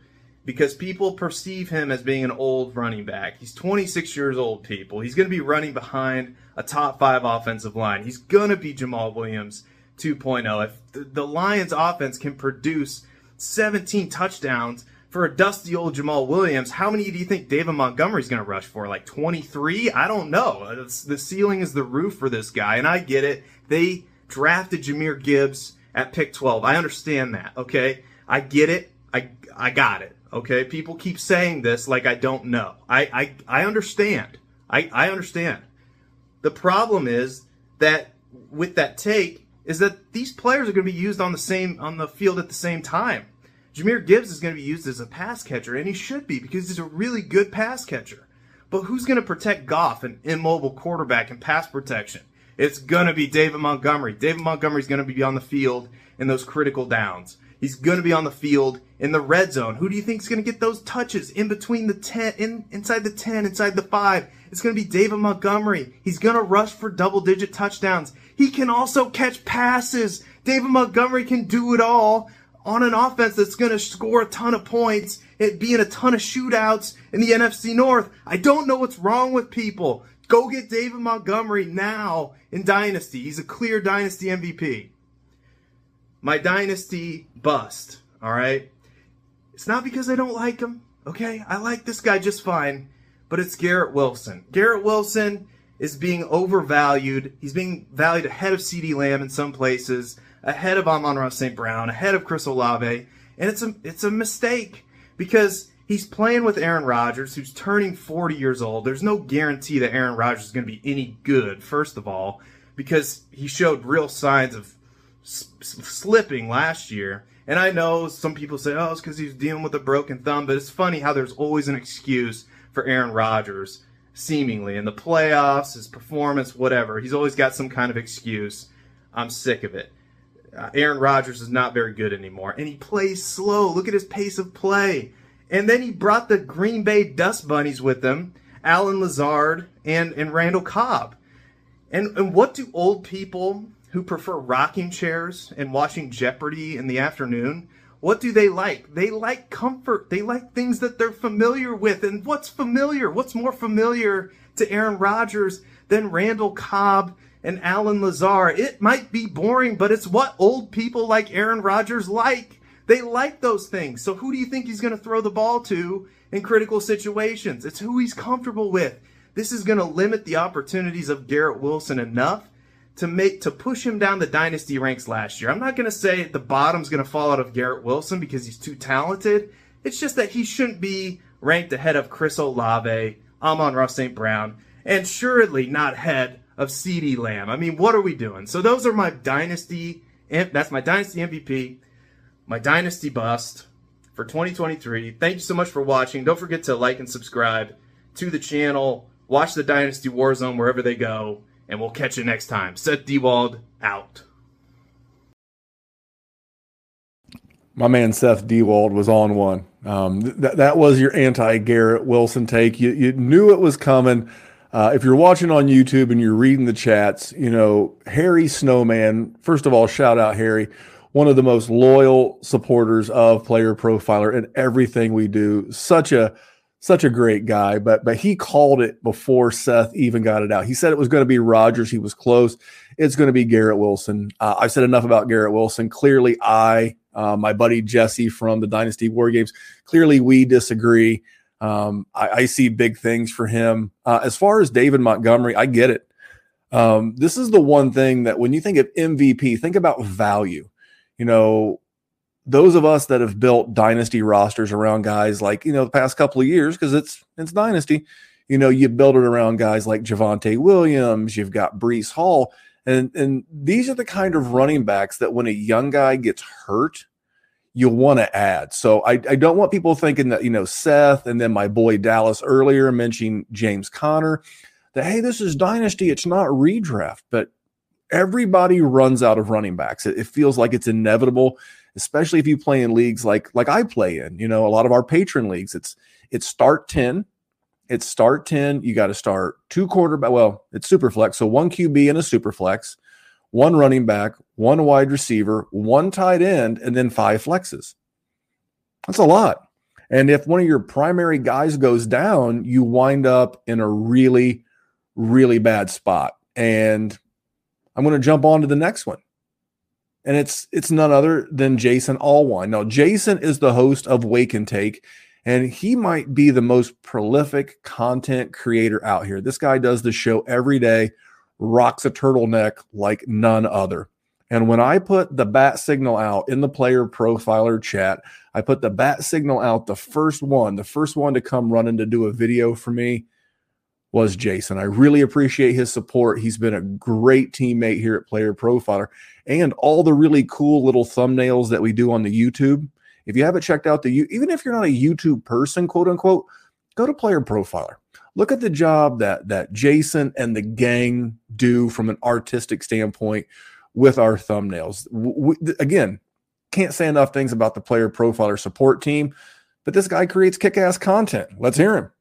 S12: because people perceive him as being an old running back. He's 26 years old, people. He's going to be running behind a top five offensive line. He's going to be Jamaal Williams 2.0. If the, the Lions offense can produce 17 touchdowns for a dusty old Jamaal Williams, how many do you think David Montgomery's going to rush for? Like 23? I don't know. It's, the ceiling is the roof for this guy, and I get it. They drafted Jahmyr Gibbs at pick 12. I understand that, okay? I get it. I, I got it. Okay, people keep saying this like I don't know. I I, I understand. I, I understand. The problem is that with that take is that these players are going to be used on the same on the field at the same time. Jahmyr Gibbs is going to be used as a pass catcher, and he should be because he's a really good pass catcher. But who's going to protect Goff, an immobile quarterback, and pass protection? It's going to be David Montgomery. David Montgomery's going to be on the field in those critical downs. He's going to be on the field in the red zone. Who do you think is going to get those touches in between the 10, in, inside the 10, inside the 5? It's going to be David Montgomery. He's going to rush for double digit touchdowns. He can also catch passes. David Montgomery can do it all on an offense that's going to score a ton of points, it being a ton of shootouts in the NFC North. I don't know what's wrong with people. Go get David Montgomery now in Dynasty. He's a clear Dynasty MVP my dynasty bust, all right? It's not because I don't like him, okay? I like this guy just fine, but it's Garrett Wilson. Garrett Wilson is being overvalued. He's being valued ahead of CeeDee Lamb in some places, ahead of Amon-Ra St. Brown, ahead of Chris Olave, and it's a it's a mistake because he's playing with Aaron Rodgers, who's turning 40 years old. There's no guarantee that Aaron Rodgers is going to be any good, first of all, because he showed real signs of slipping last year. And I know some people say, oh, it's because he's dealing with a broken thumb, but it's funny how there's always an excuse for Aaron Rodgers, seemingly. In the playoffs, his performance, whatever. He's always got some kind of excuse. I'm sick of it. Uh, Aaron Rodgers is not very good anymore. And he plays slow. Look at his pace of play. And then he brought the Green Bay Dust Bunnies with him, Allen Lazard and, and Randall Cobb. And, and what do old people who prefer rocking chairs and watching Jeopardy in the afternoon, what do they like? They like comfort. They like things that they're familiar with. And what's familiar? What's more familiar to Aaron Rodgers than Randall Cobb and Allen Lazard. It might be boring, but it's what old people like Aaron Rodgers like. They like those things. So who do you think he's going to throw the ball to in critical situations? It's who he's comfortable with. This is going to limit the opportunities of Garrett Wilson enough to make to push him down the dynasty ranks last year. I'm not going to say the bottom's going to fall out of Garrett Wilson because he's too talented. It's just that he shouldn't be ranked ahead of Chris Olave, Amon-Ra St. Brown, and surely not ahead of CeeDee Lamb. I mean, what are we doing? So those are my dynasty. That's my dynasty MVP, my dynasty bust for 2023. Thank you so much for watching. Don't forget to like and subscribe to the channel. Watch the Dynasty Warzone wherever they go and we'll catch you next time. Seth Dewald out.
S4: My man Seth Dewald was on one. Um, th- that was your anti Garrett Wilson take. You, you knew it was coming. Uh, if you're watching on YouTube and you're reading the chats, you know, Harry Snowman, first of all, shout out Harry, one of the most loyal supporters of Player Profiler and everything we do. Such a such a great guy, but but he called it before Seth even got it out. He said it was going to be Rodgers. He was close. It's going to be Garrett Wilson. Uh, I said enough about Garrett Wilson. Clearly, I, uh, my buddy Jesse from the Dynasty War Games, clearly we disagree. Um, I, I, see big things for him. Uh, as far as David Montgomery, I get it. Um, this is the one thing that when you think of MVP, think about value. You know, those of us that have built dynasty rosters around guys like you know the past couple of years because it's it's dynasty you know you build it around guys like Javonte Williams you've got Breece Hall and and these are the kind of running backs that when a young guy gets hurt you'll want to add. So I, I don't want people thinking that, you know, Seth and then my boy Dallas earlier mentioning James Conner, that, hey, this is dynasty. It's not redraft. But everybody runs out of running backs. It, it feels like it's inevitable, especially if you play in leagues like like I play in, you know, a lot of our patron leagues. It's it's start 10. It's start 10. You got to start two quarterback. Well, it's super flex. So one QB and a super flex one running back, one wide receiver, one tight end, and then five flexes. That's a lot. And if one of your primary guys goes down, you wind up in a really, really bad spot. And I'm going to jump on to the next one. And it's it's none other than Jason Allwine. Now, Jason is the host of Wake and Take, and he might be the most prolific content creator out here. This guy does the show every day rocks a turtleneck like none other. And when I put the bat signal out in the player profiler chat, I put the bat signal out. The first one, the first one to come running to do a video for me was Jason. I really appreciate his support. He's been a great teammate here at Player Profiler and all the really cool little thumbnails that we do on the YouTube. If you haven't checked out the, even if you're not a YouTube person, quote unquote, go to Player Profiler look at the job that that Jason and the gang do from an artistic standpoint with our thumbnails. We, again, can't say enough things about the player profiler support team, but this guy creates kick-ass content. Let's hear him.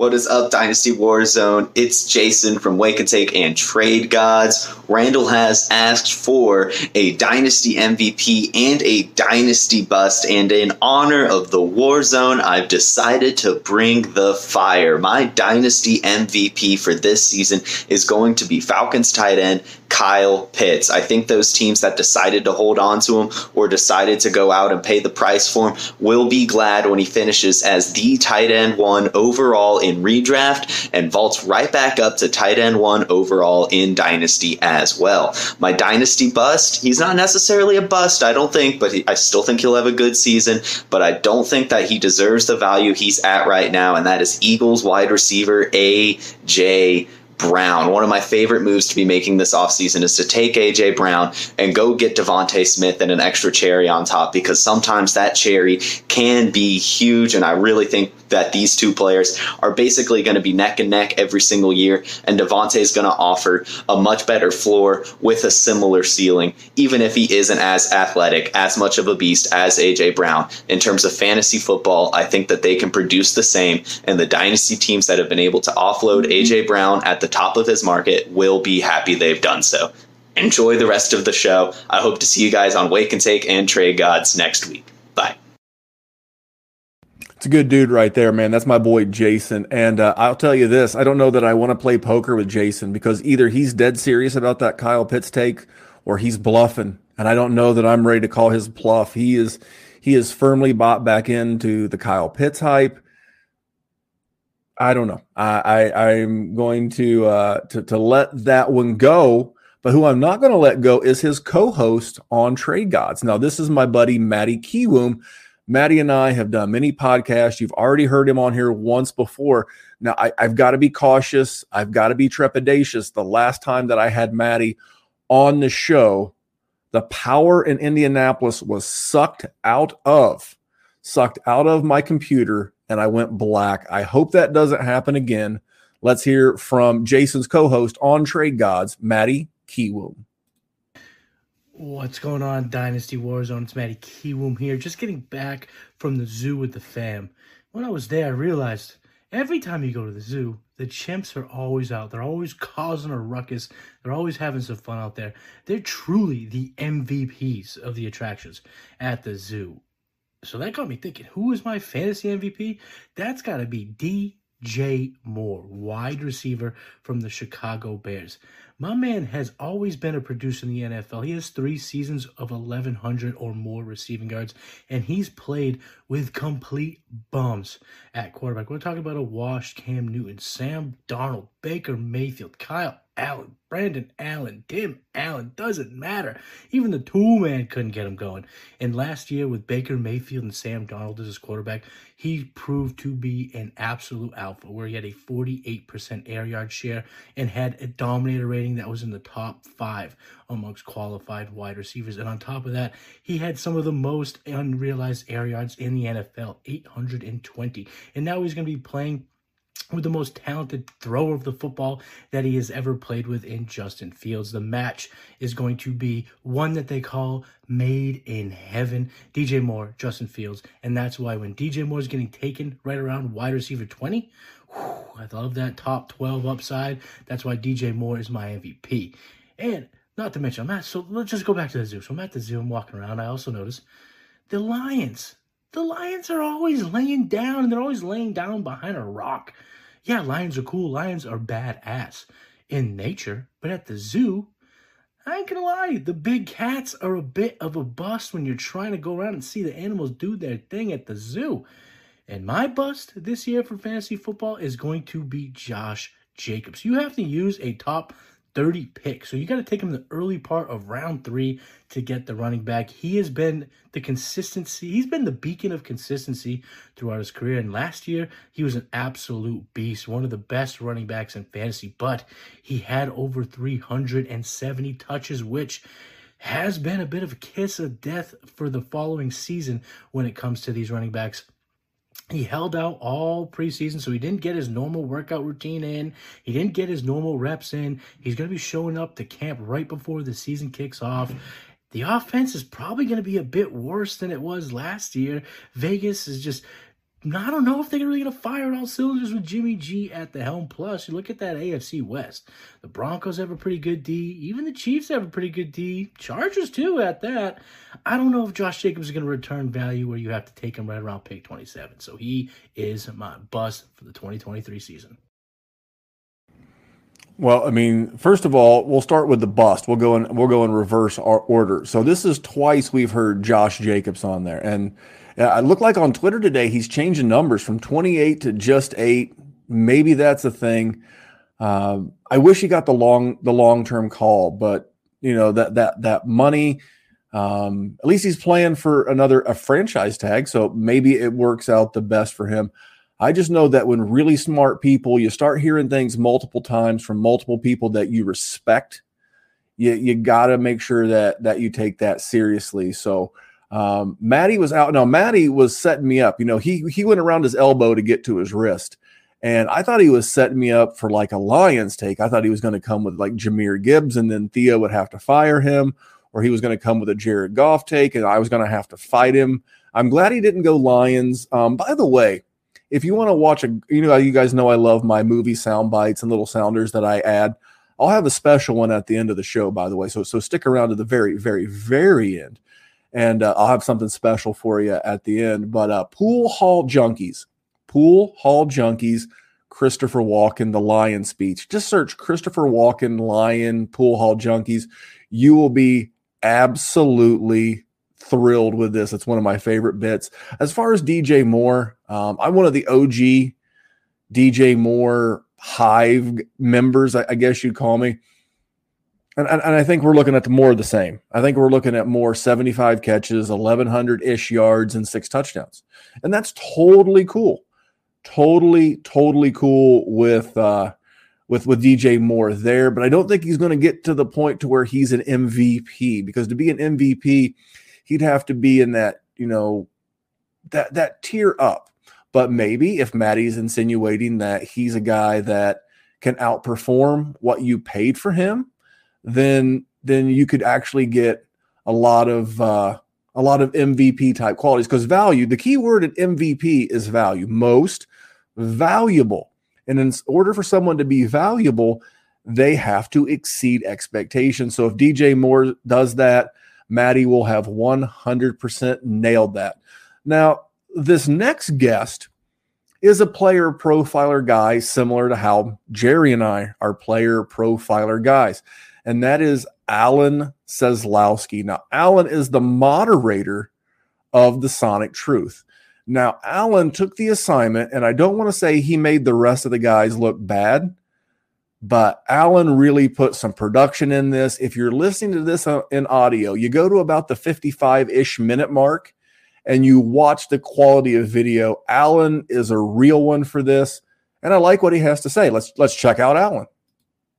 S13: What is up, Dynasty Warzone? It's Jason from Wake and Take and Trade Gods. Randall has asked for a Dynasty MVP and a Dynasty Bust, and in honor of the Warzone, I've decided to bring the fire. My Dynasty MVP for this season is going to be Falcons tight end Kyle Pitts. I think those teams that decided to hold on to him or decided to go out and pay the price for him will be glad when he finishes as the tight end one overall in redraft and vaults right back up to tight end one overall in Dynasty as well. My Dynasty bust, he's not necessarily a bust, I don't think, but he, I still think he'll have a good season, but I don't think that he deserves the value he's at right now, and that is Eagles wide receiver A.J. Brown. One of my favorite moves to be making this offseason is to take AJ Brown and go get DeVonta Smith and an extra cherry on top because sometimes that cherry can be huge. And I really think that these two players are basically going to be neck and neck every single year. And DeVonta is going to offer a much better floor with a similar ceiling, even if he isn't as athletic, as much of a beast as AJ Brown. In terms of fantasy football, I think that they can produce the same. And the dynasty teams that have been able to offload AJ Brown at the top of his market will be happy they've done so. Enjoy the rest of the show. I hope to see you guys on Wake and Take and Trade Gods next week. Bye.
S4: It's a good dude right there, man. That's my boy Jason. And uh, I'll tell you this I don't know that I want to play poker with Jason because either he's dead serious about that Kyle Pitts take or he's bluffing. And I don't know that I'm ready to call his bluff. He is he is firmly bought back into the Kyle Pitts hype. I don't know. I, I am going to, uh, to to let that one go. But who I'm not going to let go is his co-host on Trade Gods. Now, this is my buddy Matty Kiwoom. Matty and I have done many podcasts. You've already heard him on here once before. Now, I, have got to be cautious. I've got to be trepidatious. The last time that I had Matty on the show, the power in Indianapolis was sucked out of, sucked out of my computer and I went black. I hope that doesn't happen again. Let's hear from Jason's co-host on Trade Gods, Matty Kiwoom.
S14: What's going on, Dynasty Warzone? It's Matty Kiwoom here. Just getting back from the zoo with the fam. When I was there, I realized every time you go to the zoo, the chimps are always out. They're always causing a ruckus. They're always having some fun out there. They're truly the MVPs of the attractions at the zoo. So that got me thinking, who is my fantasy MVP? That's got to be DJ Moore, wide receiver from the Chicago Bears. My man has always been a producer in the NFL. He has three seasons of 1,100 or more receiving yards, and he's played with complete bums at quarterback. We're talking about a washed Cam Newton, Sam Darnold, Baker Mayfield, Kyle Allen, Brandon Allen, Tim Allen, doesn't matter. Even the two man couldn't get him going. And last year, with Baker Mayfield and Sam Darnold as his quarterback, he proved to be an absolute alpha, where he had a 48% air yard share and had a dominator rating rating that was in the top five amongst qualified wide receivers. And on top of that, he had some of the most unrealized air yards in the NFL 820. And now he's going to be playing with the most talented thrower of the football that he has ever played with in Justin Fields. The match is going to be one that they call made in heaven. DJ Moore, Justin Fields. And that's why when DJ Moore is getting taken right around wide receiver 20, I love that top 12 upside. That's why DJ Moore is my MVP. And not to mention, I'm at, so let's just go back to the zoo. So I'm at the zoo, I'm walking around. I also notice the Lions. The Lions are always laying down, and they're always laying down behind a rock. Yeah, lions are cool. Lions are badass in nature, but at the zoo, I ain't gonna lie, the big cats are a bit of a bust when you're trying to go around and see the animals do their thing at the zoo. And my bust this year for fantasy football is going to be Josh Jacobs. You have to use a top 30 pick. So you got to take him the early part of round three to get the running back. He has been the consistency, he's been the beacon of consistency throughout his career. And last year, he was an absolute beast, one of the best running backs in fantasy, but he had over 370 touches, which has been a bit of a kiss of death for the following season when it comes to these running backs. He held out all preseason, so he didn't get his normal workout routine in. He didn't get his normal reps in. He's going to be showing up to camp right before the season kicks off. The offense is probably going to be a bit worse than it was last year. Vegas is just I don't know if they're really going to fire all cylinders with Jimmy G at the helm. Plus, you look at that AFC West. The Broncos have a pretty good D. Even the Chiefs have a pretty good D. Chargers, too, at that. I don't know if Josh Jacobs is going to return value where you have to take him right around pick 27. So he is my bust for the 2023 season.
S4: Well, I mean, first of all, we'll start with the bust. We'll go in. We'll go in reverse order. So this is twice we've heard Josh Jacobs on there, and I look like on Twitter today he's changing numbers from 28 to just eight. Maybe that's a thing. Uh, I wish he got the long the long term call, but you know that that that money. Um, at least he's playing for another a franchise tag, so maybe it works out the best for him. I just know that when really smart people, you start hearing things multiple times from multiple people that you respect, you you got to make sure that that you take that seriously. So um, Matty was out. No, Matty was setting me up. You know, he he went around his elbow to get to his wrist, and I thought he was setting me up for like a Lions take. I thought he was going to come with like Jahmyr Gibbs, and then Theo would have to fire him, or he was going to come with a Jared Goff take, and I was going to have to fight him. I'm glad he didn't go Lions. Um, by the way, if you want to watch a, you know, you guys know I love my movie sound bites and little sounders that I add. I'll have a special one at the end of the show, by the way. So so stick around to the very very very end, and uh, I'll have something special for you at the end. But uh, Pool Hall Junkies, Pool Hall Junkies, Christopher Walken, the Lion speech. Just search Christopher Walken Lion Pool Hall Junkies. You will be absolutely thrilled with this. It's one of my favorite bits. As far as DJ Moore, um, I'm one of the OG DJ Moore Hive members, I, I guess you'd call me. And, and, I think we're looking at more of the same. I think we're looking at more 75 catches, 1,100 ish yards, and six touchdowns. And that's totally cool. Totally, totally cool with. Uh, with with DJ Moore there, but I don't think he's going to get to the point to where he's an MVP because to be an MVP, he'd have to be in that, you know, that that tier up. But maybe if Matty's insinuating that he's a guy that can outperform what you paid for him, then then you could actually get a lot of uh, a lot of MVP type qualities because value. The key word in MVP is value. Most valuable, and in order for someone to be valuable, they have to exceed expectations. So if DJ Moore does that, Matty will have 100% nailed that. Now, this next guest is a player profiler guy, similar to how Jerry and I are player profiler guys, and that is Alan Seslowsky. Now, Alan is the moderator of the Sonic Truth. Now, Alan took the assignment, and I don't want to say he made the rest of the guys look bad, but Alan really put some production in this. If you're listening to this uh, in audio, you go to about the 55 ish minute mark and you watch the quality of video. Alan is a real one for this. And I like what he has to say. Let's let's check out Alan.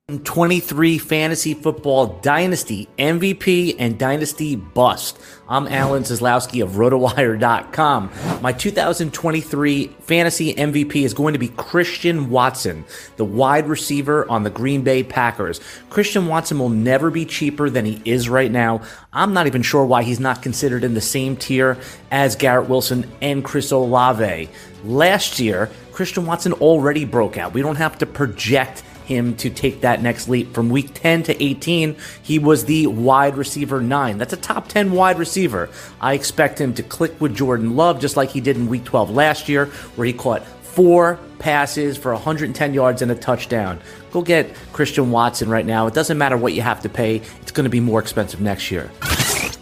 S15: 23 Fantasy Football Dynasty MVP and Dynasty Bust. I'm Alan Seslowsky of RotoWire.com. My 2023 Fantasy MVP is going to be Christian Watson, the wide receiver on the Green Bay Packers. Christian Watson will never be cheaper than he is right now. I'm not even sure why he's not considered in the same tier as Garrett Wilson and Chris Olave. Last year, Christian Watson already broke out. We don't have to project him to take that next leap. From week 10 to 18, he was the wide receiver nine. That's a top 10 wide receiver. I expect him to click with Jordan Love just like he did in week 12 last year, where he caught four passes for 110 yards and a touchdown. Go get Christian Watson right now. It doesn't matter what you have to pay, it's going to be more expensive next year.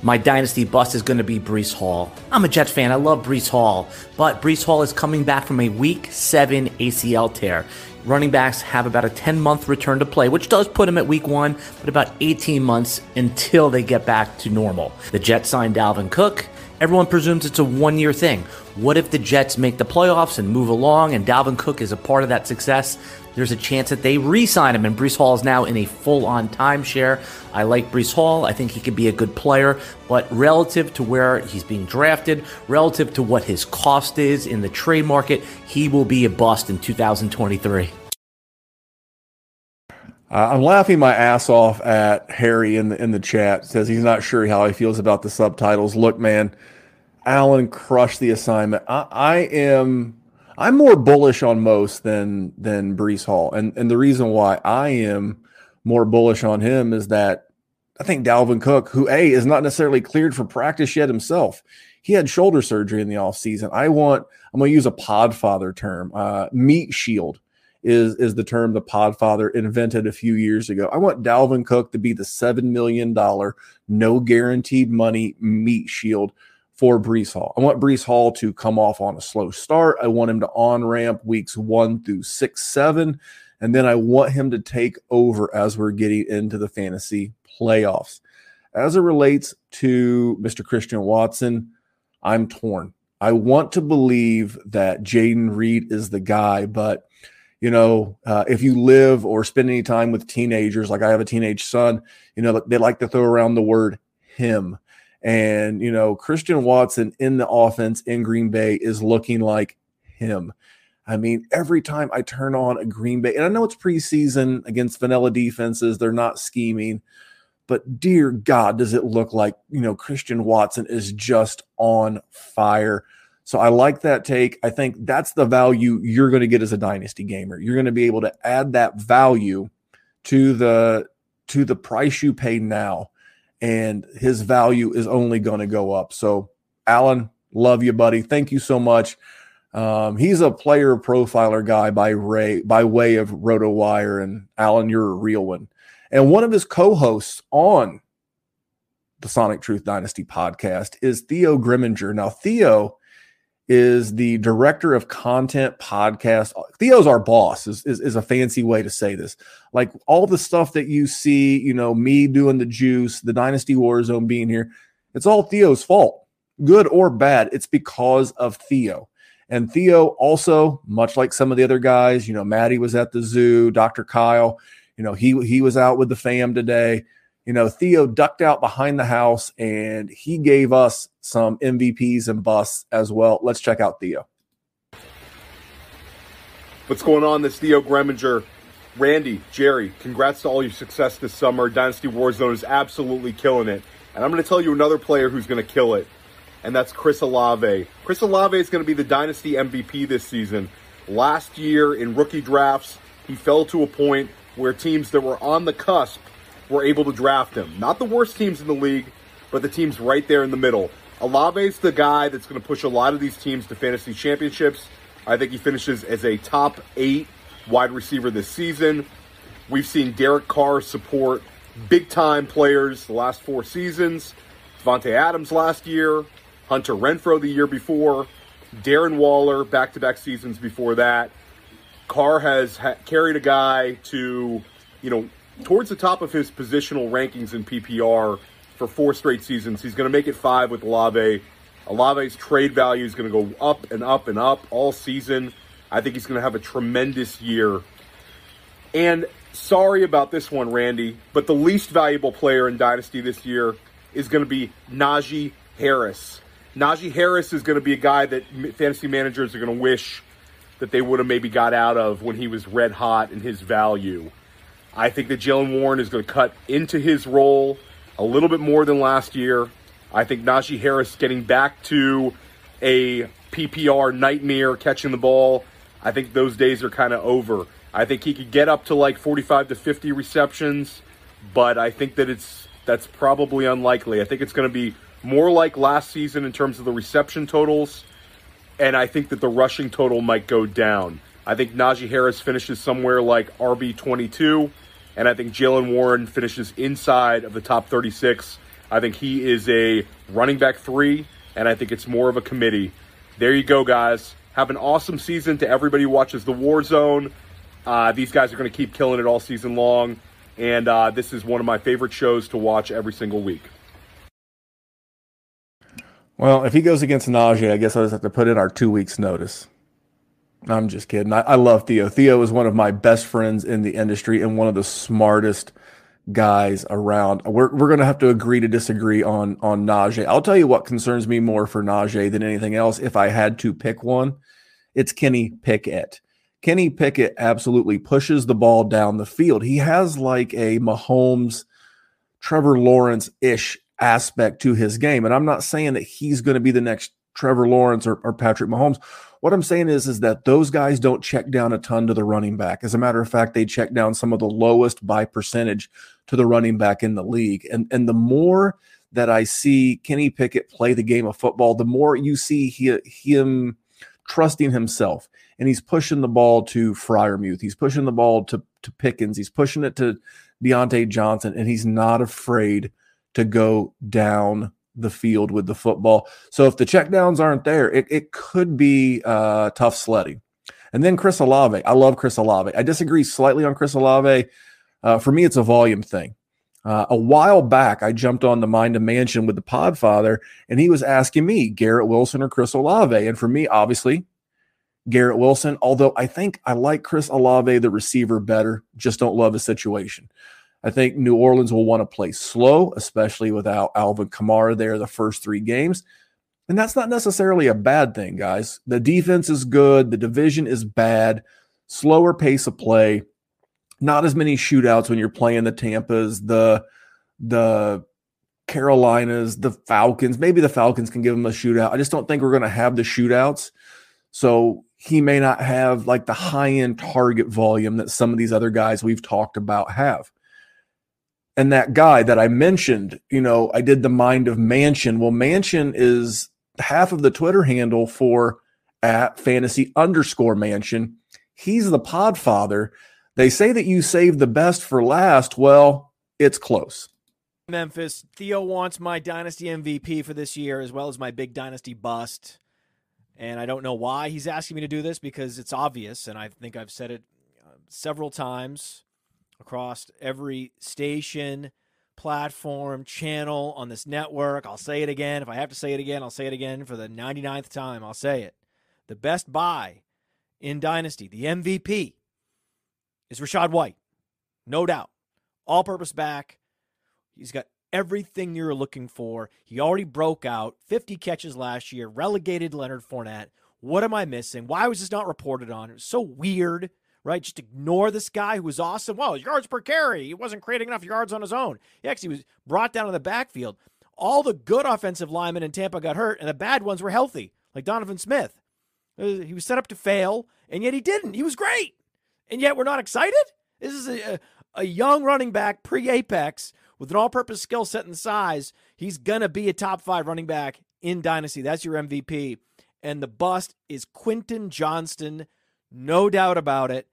S15: My dynasty bust is going to be Breece Hall. I'm a Jets fan. I love Breece Hall. But Breece Hall is coming back from a week seven ACL tear running backs have about a 10 month return to play, which does put them at week one, but about 18 months until they get back to normal. The Jets signed Dalvin Cook. Everyone presumes it's a one year thing. What if the Jets make the playoffs and move along and Dalvin Cook is a part of that success? There's a chance that they re sign him, and Breece Hall is now in a full on timeshare. I like Breece Hall. I think he could be a good player, but relative to where he's being drafted, relative to what his cost is in the trade market, he will be a bust in 2023.
S4: Uh, I'm laughing my ass off at Harry in the in the chat. Says he's not sure how he feels about the subtitles. Look, man, Alan crushed the assignment. I, I am I'm more bullish on most than than Breece Hall, and and the reason why I am more bullish on him is that I think Dalvin Cook, who a is not necessarily cleared for practice yet himself, he had shoulder surgery in the offseason. I want I'm going to use a Podfather term, uh, meat shield is is the term the Podfather invented a few years ago. I want Dalvin Cook to be the seven million dollar, no guaranteed money meat shield for Breece Hall. I want Breece Hall to come off on a slow start. I want him to on ramp weeks one through six, seven, and then I want him to take over as we're getting into the fantasy playoffs. As it relates to Mr. Christian Watson, I'm torn. I want to believe that Jayden Reed is the guy, but you know, uh, if you live or spend any time with teenagers, like I have a teenage son, you know, they like to throw around the word him. And, you know, Christian Watson in the offense in Green Bay is looking like him. I mean, every time I turn on a Green Bay, and I know it's preseason against vanilla defenses, they're not scheming, but dear God, does it look like, you know, Christian Watson is just on fire. So I like that take. I think that's the value you're going to get as a dynasty gamer. You're going to be able to add that value to the to the price you pay now and his value is only going to go up. So Alan, love you buddy. Thank you so much. Um, he's a player profiler guy by Ray by way of RotoWire and Alan you're a real one. And one of his co-hosts on the Sonic Truth Dynasty podcast is Theo Gremminger. Now Theo is the director of content podcast. Theo's our boss is, is, is, a fancy way to say this. Like all the stuff that you see, you know, me doing the juice, the Dynasty Warzone being here, it's all Theo's fault, good or bad. It's because of Theo. And Theo also, much like some of the other guys, you know, Matty was at the zoo, Dr. Kyle, you know, he he was out with the fam today you know, Theo ducked out behind the house and he gave us some MVPs and busts as well. Let's check out Theo.
S16: What's going on? This Theo Gremminger. Randy, Jerry, congrats to all your success this summer. Dynasty Warzone is absolutely killing it. And I'm going to tell you another player who's going to kill it, and that's Chris Olave. Chris Olave is going to be the Dynasty MVP this season. Last year in rookie drafts, he fell to a point where teams that were on the cusp were able to draft him. Not the worst teams in the league, but the teams right there in the middle. Olave's the guy that's going to push a lot of these teams to fantasy championships. I think he finishes as a top eight wide receiver this season. We've seen Derek Carr support big time players the last four seasons. Davante Adams last year, Hunter Renfrow the year before, Darren Waller back to back seasons before that. Carr has ha- carried a guy to, you know, towards the top of his positional rankings in PPR for four straight seasons. He's going to make it five with Olave. Olave's trade value is going to go up and up and up all season. I think he's going to have a tremendous year. And sorry about this one, Randy, but the least valuable player in Dynasty this year is going to be Najee Harris. Najee Harris is going to be a guy that fantasy managers are going to wish that they would have maybe got out of when he was red hot in his value. I think that Jaylen Warren is going to cut into his role a little bit more than last year. I think Najee Harris getting back to a PPR nightmare catching the ball. I think those days are kind of over. I think he could get up to like 45 to 50 receptions, but I think that it's that's probably unlikely. I think it's going to be more like last season in terms of the reception totals, and I think that the rushing total might go down. I think Najee Harris finishes somewhere like RB 22, and I think Jaylen Warren finishes inside of the top 36. I think he is a running back three, and I think it's more of a committee. There you go, guys. Have an awesome season to everybody who watches the War Zone. Uh, these guys are going to keep killing it all season long, and uh, this is one of my favorite shows to watch every single week.
S4: Well, if he goes against Najee, I guess I just have to put in our two weeks' notice. I'm just kidding. I, I, love Theo. Theo is one of my best friends in the industry and one of the smartest guys around. We're we're gonna have to agree to disagree on on Najee. I'll tell you what concerns me more for Najee than anything else. If I had to pick one, it's Kenny Pickett. Kenny Pickett absolutely pushes the ball down the field. He has like a Mahomes, Trevor Lawrence ish aspect to his game. And I'm not saying that he's going to be the next Trevor Lawrence or, or, Patrick Mahomes. What I'm saying is, is that those guys don't check down a ton to the running back. As a matter of fact, they check down some of the lowest by percentage to the running back in the league. And and the more that I see Kenny Pickett play the game of football, the more you see he, him trusting himself and he's pushing the ball to Freiermuth. He's pushing the ball to, to Pickens. He's pushing it to Diontae Johnson, and he's not afraid to go down the field with the football. So if the checkdowns aren't there, it, it could be uh, tough sledding. And then Chris Olave. I love Chris Olave. I disagree slightly on Chris Olave. Uh, for me, it's a volume thing. Uh, a while back, I jumped on the Mind of Mansion with the Podfather, and he was asking me Garrett Wilson or Chris Olave. And for me, obviously, Garrett Wilson. Although I think I like Chris Olave, the receiver, better. Just don't love his situation. I think New Orleans will want to play slow, especially without Alvin Kamara there the first three games. And that's not necessarily a bad thing, guys. The defense is good, the division is bad, slower pace of play, not as many shootouts when you're playing the Tampas, the the Carolinas, the Falcons. Maybe the Falcons can give them a shootout. I just don't think we're going to have the shootouts. So he may not have like the high end target volume that some of these other guys we've talked about have. And that guy that I mentioned, you know, I did the mind of Mansion. Well, Mansion is half of the Twitter handle for at fantasy underscore mansion. He's the pod father. They say that you save the best for last. Well, it's close.
S3: Memphis. Theo wants my dynasty MVP for this year, as well as my big dynasty bust. And I don't know why he's asking me to do this because it's obvious. And I think I've said it uh, several times across every station, platform, channel on this network. I'll say it again. If I have to say it again, I'll say it again for the 99th time. I'll say it. The best buy in Dynasty, the MVP, is Rachaad White. No doubt. All purpose back. He's got everything you're looking for. He already broke out 50 catches last year, relegated Leonard Fournette. What am I missing? Why was this not reported on? It was so weird, right? Just ignore this guy who was awesome. Well, yards per carry. He wasn't creating enough yards on his own. He actually was brought down in the backfield. All the good offensive linemen in Tampa got hurt, and the bad ones were healthy, like Donovan Smith. Uh, he was set up to fail, and yet he didn't. He was great. And yet we're not excited? This is a, a young running back pre Apex with an all purpose skill set and size, he's going to be a top five running back in Dynasty. That's your MVP. And the bust is Quentin Johnston, no doubt about it.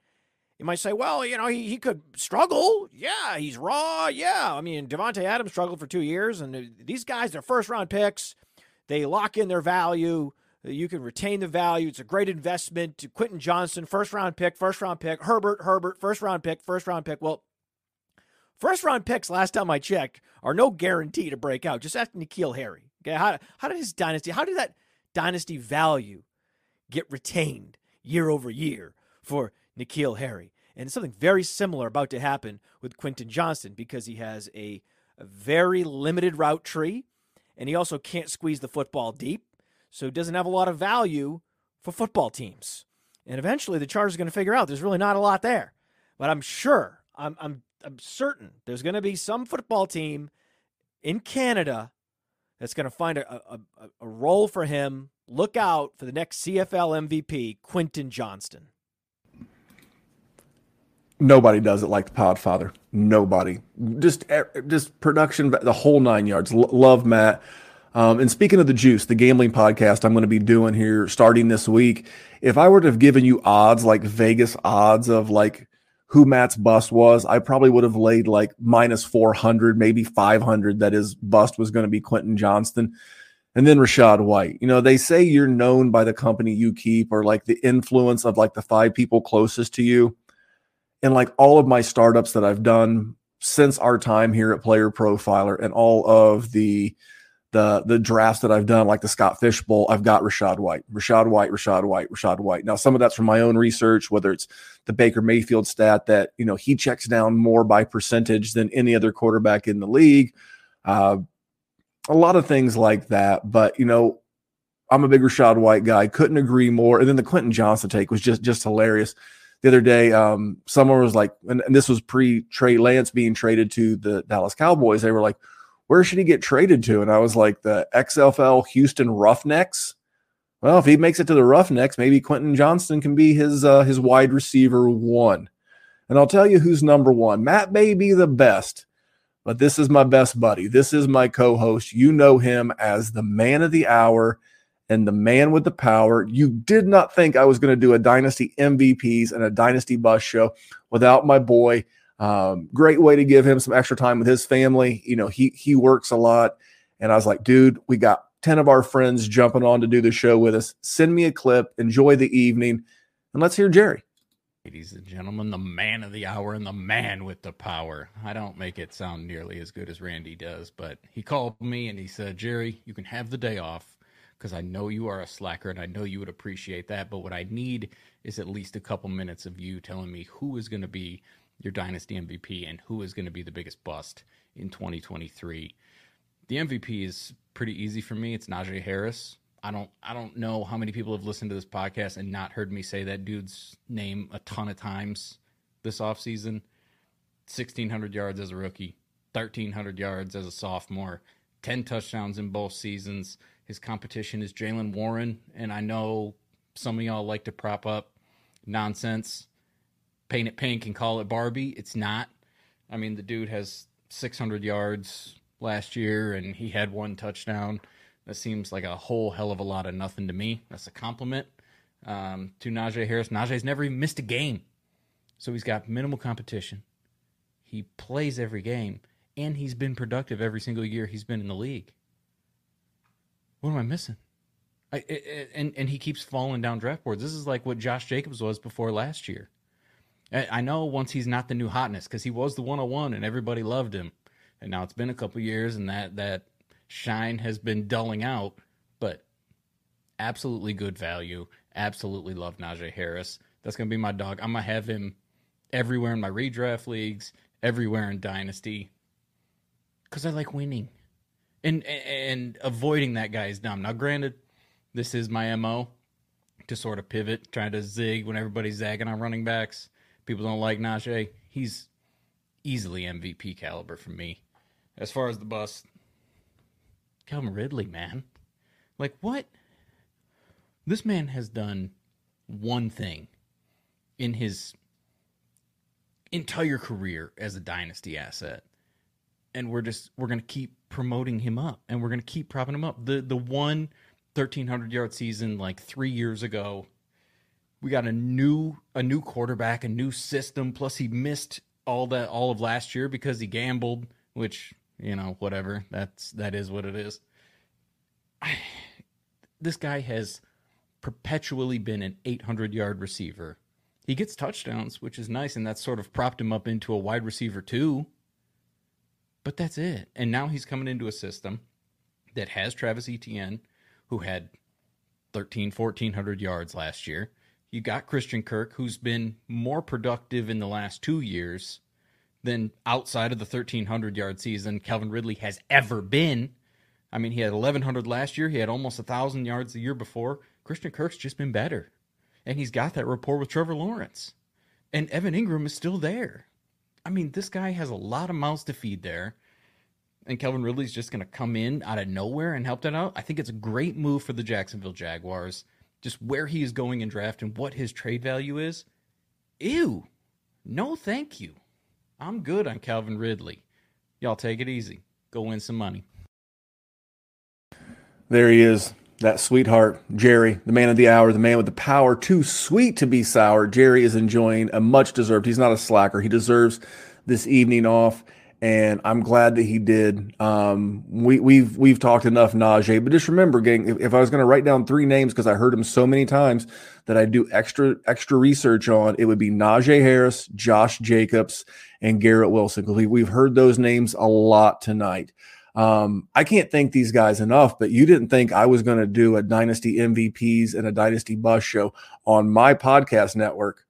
S3: You might say, well, you know, he, he could struggle. Yeah, he's raw. Yeah. I mean, Davante Adams struggled for two years, and uh, these guys are first round picks. They lock in their value. Uh, you can retain the value. It's a great investment. To Quentin Johnston, first round pick, first round pick. Herbert, Herbert, first round pick, first round pick. Well, First round picks, last time I checked, are no guarantee to break out. Just ask N'Keal Harry. Okay, how, how did his dynasty, how did that dynasty value get retained year over year for N'Keal Harry? And something very similar about to happen with Quentin Johnston because he has a, a very limited route tree and he also can't squeeze the football deep. So he doesn't have a lot of value for football teams. And eventually the Chargers are going to figure out there's really not a lot there. But I'm sure, I'm, I'm, I'm certain there's going to be some football team in Canada that's going to find a, a, a, role for him. Look out for the next CFL MVP, Quentin Johnston.
S4: Nobody does it like the Podfather. Nobody. Just just production, the whole nine yards. L- love Matt. Um, and speaking of the juice, the gambling podcast I'm going to be doing here starting this week. If I were to have given you odds like Vegas odds of like who Matt's bust was, I probably would have laid like minus 400, maybe 500 that his bust was going to be Quentin Johnston. And then Rachaad White. You know, they say you're known by the company you keep or like the influence of like the five people closest to you And like all of my startups that I've done since our time here at Player Profiler and all of the the the drafts that I've done, like the Scott Fish Bowl, I've got Rachaad White, Rachaad White, Rachaad White, Rachaad White. Now, some of that's from my own research, whether it's the Baker Mayfield stat that you know he checks down more by percentage than any other quarterback in the league. Uh, a lot of things like that, but you know, I'm a big Rachaad White guy. Couldn't agree more. And then the Quentin Johnston take was just just hilarious the other day, um, someone was like, and, and this was pre Trey Lance being traded to the Dallas Cowboys. They were like, where should he get traded to? And I was like, the XFL Houston Roughnecks. Well, if he makes it to the Roughnecks, maybe Quentin Johnston can be his uh, his wide receiver one. And I'll tell you who's number one. Matt may be the best, but this is my best buddy. This is my co-host. You know him as the man of the hour and the man with the power. You did not think I was going to do a Dynasty MVPs and a Dynasty Bus show without my boy. Um, great way to give him some extra time with his family. You know, he he works a lot, and I was like, dude, we got ten of our friends jumping on to do the show with us. Send me a clip. Enjoy the evening, and let's hear Jerry.
S17: Ladies and gentlemen, the man of the hour and the man with the power. I don't make it sound nearly as good as Randy does, but he called me and he said, Jerry, you can have the day off because I know you are a slacker and I know you would appreciate that. But what I need is at least a couple minutes of you telling me who is going to be your dynasty MVP and who is going to be the biggest bust in 2023. The MVP is pretty easy for me. It's Najee Harris. I don't I don't know how many people have listened to this podcast and not heard me say that dude's name a ton of times this offseason. 1600 yards as a rookie, 1300 yards as a sophomore, 10 touchdowns in both seasons. His competition is Jaylen Warren, and I know some of y'all like to prop up nonsense, paint it pink and call it Barbie. It's not. I mean, the dude has 600 yards last year, and he had one touchdown. That seems like a whole hell of a lot of nothing to me. That's a compliment um, to Najee Harris. Najee's never even missed a game, so he's got minimal competition. He plays every game, and he's been productive every single year he's been in the league. What am I missing? I, and and he keeps falling down draft boards. This is like what Josh Jacobs was before last year. I know once he's not the new hotness because he was the 101 and everybody loved him, and now it's been a couple years and that that shine has been dulling out. But absolutely good value. Absolutely love Najee Harris. That's gonna be my dog. I'm gonna have him everywhere in my redraft leagues, everywhere in Dynasty, because I like winning and and avoiding that guy is dumb. Now, granted, this is my mo to sort of pivot, trying to zig when everybody's zagging on running backs. People don't like Najee. He's easily MVP caliber for me. As far as the bust, Calvin Ridley, man, like what? This man has done one thing in his entire career as a dynasty asset and we're just we're to keep promoting him up and we're to keep propping him up. The the one 1300 yard season like 3 years ago, we got a new a new quarterback, a new system plus he missed all that all of last year because he gambled, which, you know, whatever. That's that is what it is. I, this guy has perpetually been an 800 yard receiver. He gets touchdowns, which is nice, and that's sort of propped him up into a wide receiver too. But that's it. And now he's coming into a system that has Travis Etienne, who had 13, 1400 yards last year, You got Christian Kirk, who's been more productive in the last two years than outside of the 1,300 yard season Calvin Ridley has ever been. I mean, he had 1,100 last year. He had almost 1,000 yards the year before. Christian Kirk's just been better. And he's got that rapport with Trevor Lawrence. And Evan Engram is still there. I mean, this guy has a lot of mouths to feed there. And Calvin Ridley's just going to come in out of nowhere and help that out. I think it's a great move for the Jacksonville Jaguars. Just where he is going in draft and what his trade value is. Ew. No, thank you. I'm good on Calvin Ridley. Y'all take it easy. Go win some money.
S4: There he is, that sweetheart, Jerry, the man of the hour, the man with the power, too sweet to be sour. Jerry is enjoying a much deserved. He's not a slacker. He deserves this evening off, and I'm glad that he did. Um, we, we've we've talked enough Najee, but just remember, gang, if, if I was going to write down three names because I heard him so many times that I do extra extra research on, it would be Najee Harris, Josh Jacobs, and Garrett Wilson because we, we've heard those names a lot tonight. Um, I can't thank these guys enough, but you didn't think I was going to do a Dynasty MVPs and a Dynasty Bus show on my podcast network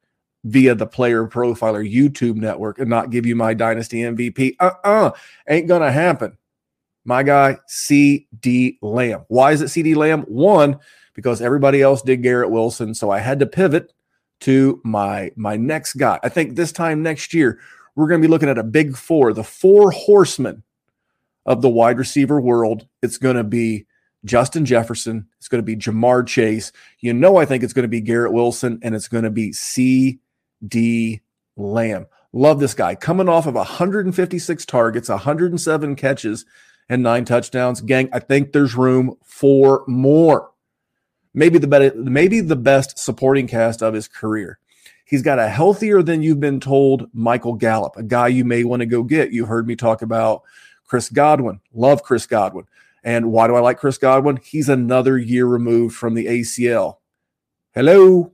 S4: via the Player Profiler YouTube network and not give you my Dynasty MVP. Uh uh-uh, uh, ain't to happen. My guy, CeeDee Lamb. Why is it CeeDee Lamb? One, because everybody else did Garrett Wilson. So I had to pivot to my my next guy. I think this time next year, we're to be looking at a big four, the four horsemen of the wide receiver world. It's to be Justin Jefferson. It's going to be Ja'Marr Chase. You know, I think it's going to be Garrett Wilson and it's going to be CeeDee Lamb. Love this guy. Coming off of 156 targets, 107 catches, and nine touchdowns. Gang, I think there's room for more. Maybe the better, maybe the best supporting cast of his career. He's got a healthier than you've been told Michael Gallup, a guy you may want to go get. You heard me talk about Chris Godwin, love Chris Godwin. And why do I like Chris Godwin? He's another year removed from the ACL. Hello.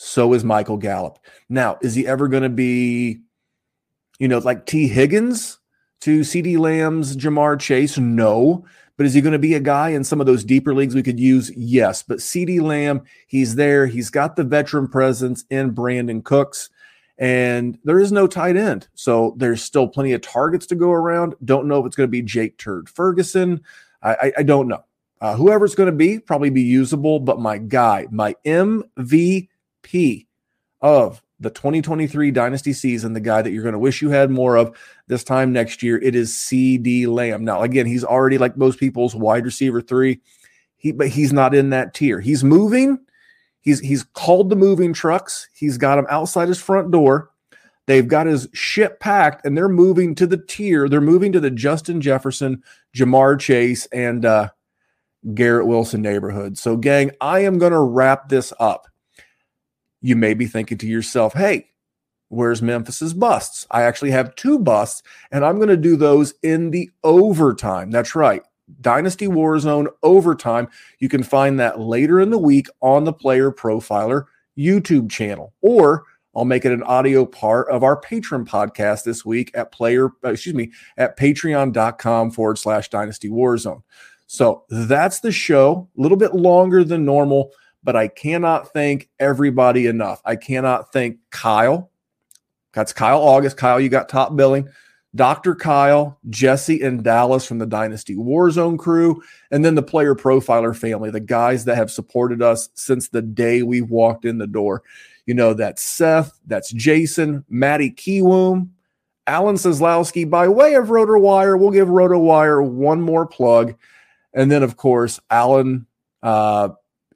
S4: So is Michael Gallup. Now, is he ever going to be, you know, like Tee Higgins to CeeDee Lamb's Ja'Marr Chase? No. But is he going to be a guy in some of those deeper leagues we could use? Yes. But CeeDee Lamb, he's there. He's got the veteran presence in Brandin Cooks and there is no tight end. So there's still plenty of targets to go around. Don't know if it's going to be Jake Turd Ferguson. I, I, I don't know. Uh, whoever it's going to be, probably be usable. But my guy, my MVP of the 2023 dynasty season, the guy that you're going to wish you had more of this time next year, it is CeeDee Lamb. Now, again, he's already like most people's wide receiver three. He, but he's not in that tier. He's moving He's he's called the moving trucks. He's got them outside his front door. They've got his ship packed, and they're moving to the tier. They're moving to the Justin Jefferson, Ja'Marr Chase, and uh, Garrett Wilson neighborhood. So, gang, I am going to wrap this up. You may be thinking to yourself, "Hey, where's Memphis's busts?" I actually have two busts, and I'm going to do those in the overtime. That's right. Dynasty Warzone Overtime. You can find that later in the week on the Player Profiler YouTube channel, or I'll make it an audio part of our Patreon podcast this week at player, excuse me, at patreon.com forward slash dynasty warzone. So that's the show, a little bit longer than normal, but I cannot thank everybody enough. I cannot thank Kyle. That's Kyle August. Kyle, you got top billing. Dr. Kyle, Jesse, and Dallas from the Dynasty Warzone crew, and then the player profiler family, the guys that have supported us since the day we walked in the door. You know, that's Seth, that's Jason, Matty Kiwoom, Alan Seslowsky. By way of RotoWire, we'll give RotoWire one more plug. And then, of course, Alan, uh,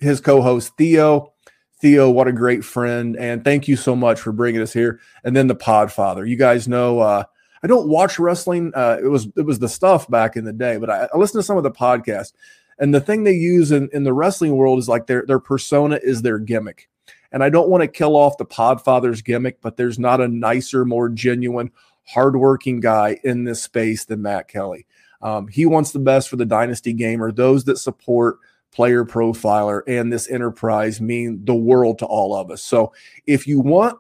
S4: his co host Theo. Theo, what a great friend. And thank you so much for bringing us here. And then the Podfather. You guys know, uh, I don't watch wrestling. Uh, it was it was the stuff back in the day, but I, I listen to some of the podcasts. And the thing they use in, in the wrestling world is like their their persona is their gimmick. And I don't want to kill off the Podfather's gimmick, but there's not a nicer, more genuine, hardworking guy in this space than Matt Kelly. Um, he wants the best for the dynasty gamer. Those that support player profiler and this enterprise mean the world to all of us. So if you want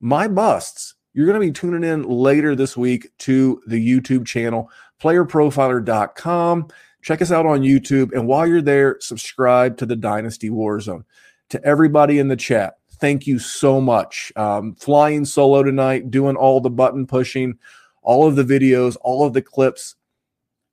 S4: my busts, you're going to be tuning in later this week to the YouTube channel, playerprofiler.com. Check us out on YouTube. And while you're there, subscribe to the Dynasty Warzone. to everybody in the chat. Thank you so much. Um, flying solo tonight, doing all the button pushing, all of the videos, all of the clips.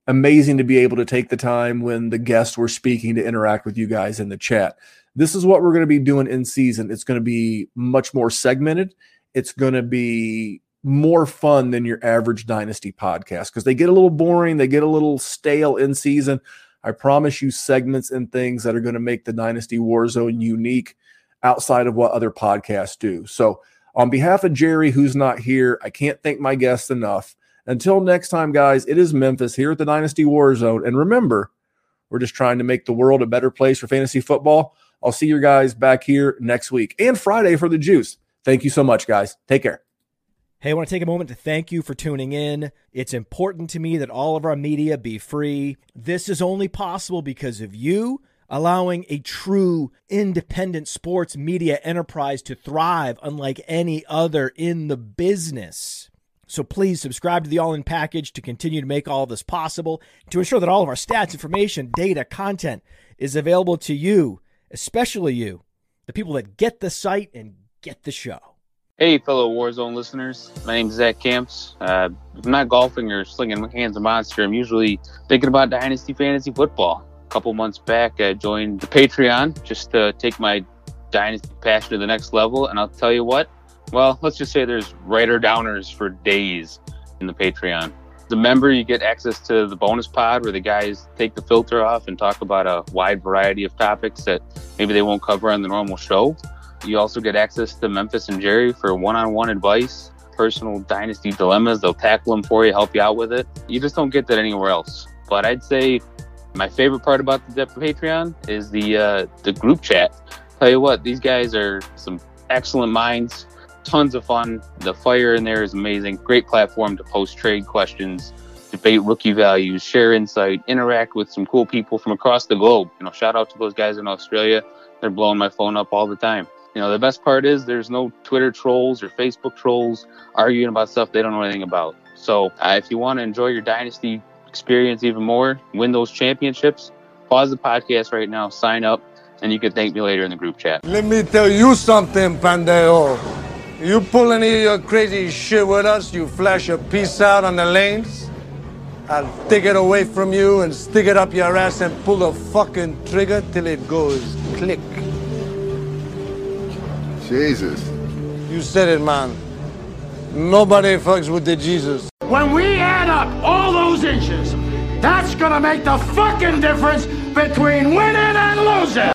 S4: Amazing to be able to take the time when the guests were speaking to interact with you guys in the chat. This is what we're going to be doing in season. It's going to be much more segmented. It's going to be more fun than your average dynasty podcast because they get a little boring, they get a little stale in season. I promise you segments and things that are going to make the Dynasty Warzone unique outside of what other podcasts do. So, on behalf of Jerry, who's not here, I can't thank my guests enough. Until next time, guys, it is Memphis here at the Dynasty Warzone. And remember, we're just trying to make the world a better place for fantasy football. I'll see you guys back here next week and Friday for the juice. Thank you so much, guys. Take care.
S3: Hey, I want to take a moment to thank you for tuning in. It's important to me that all of our media be free. This is only possible because of you allowing a true independent sports media enterprise to thrive unlike any other in the business. So please subscribe to the All In package to continue to make all this possible, to ensure that all of our stats, information, data, content is available to you, especially you, the people that get the site and get the show.
S18: Hey, fellow Warzone listeners. My name is Zach Camps. Uh, I'm not golfing or slinging hands of monster, I'm usually thinking about Dynasty Fantasy Football. A couple months back, I joined the Patreon just to take my Dynasty passion to the next level. And I'll tell you what, well, let's just say there's writer downers for days in the Patreon. A member, you get access to the bonus pod where the guys take the filter off and talk about a wide variety of topics that maybe they won't cover on the normal show. You also get access to Memphis and Jerry for one on one advice, personal dynasty dilemmas. They'll tackle them for you, help you out with it. You just don't get that anywhere else. But I'd say my favorite part about the Patreon is the uh, the group chat. Tell you what, these guys are some excellent minds, tons of fun. The fire in there is amazing. Great platform to post trade questions, debate rookie values, share insight, interact with some cool people from across the globe. You know, shout out to those guys in Australia. They're blowing my phone up all the time. You know, the best part is there's no Twitter trolls or Facebook trolls arguing about stuff they don't know anything about. So uh, if you want to enjoy your dynasty experience even more, win those championships, pause the podcast right now, sign up, and you can thank me later in the group chat.
S19: Let me tell you something, Pandeo. You pull any of your crazy shit with us, you flash a piece out on the lanes, I'll take it away from you and stick it up your ass and pull the fucking trigger till it goes click.
S5: Jesus.
S19: You said it, man. Nobody fucks with the Jesus.
S6: When we add up all those inches, that's gonna make the fucking difference between winning and losing.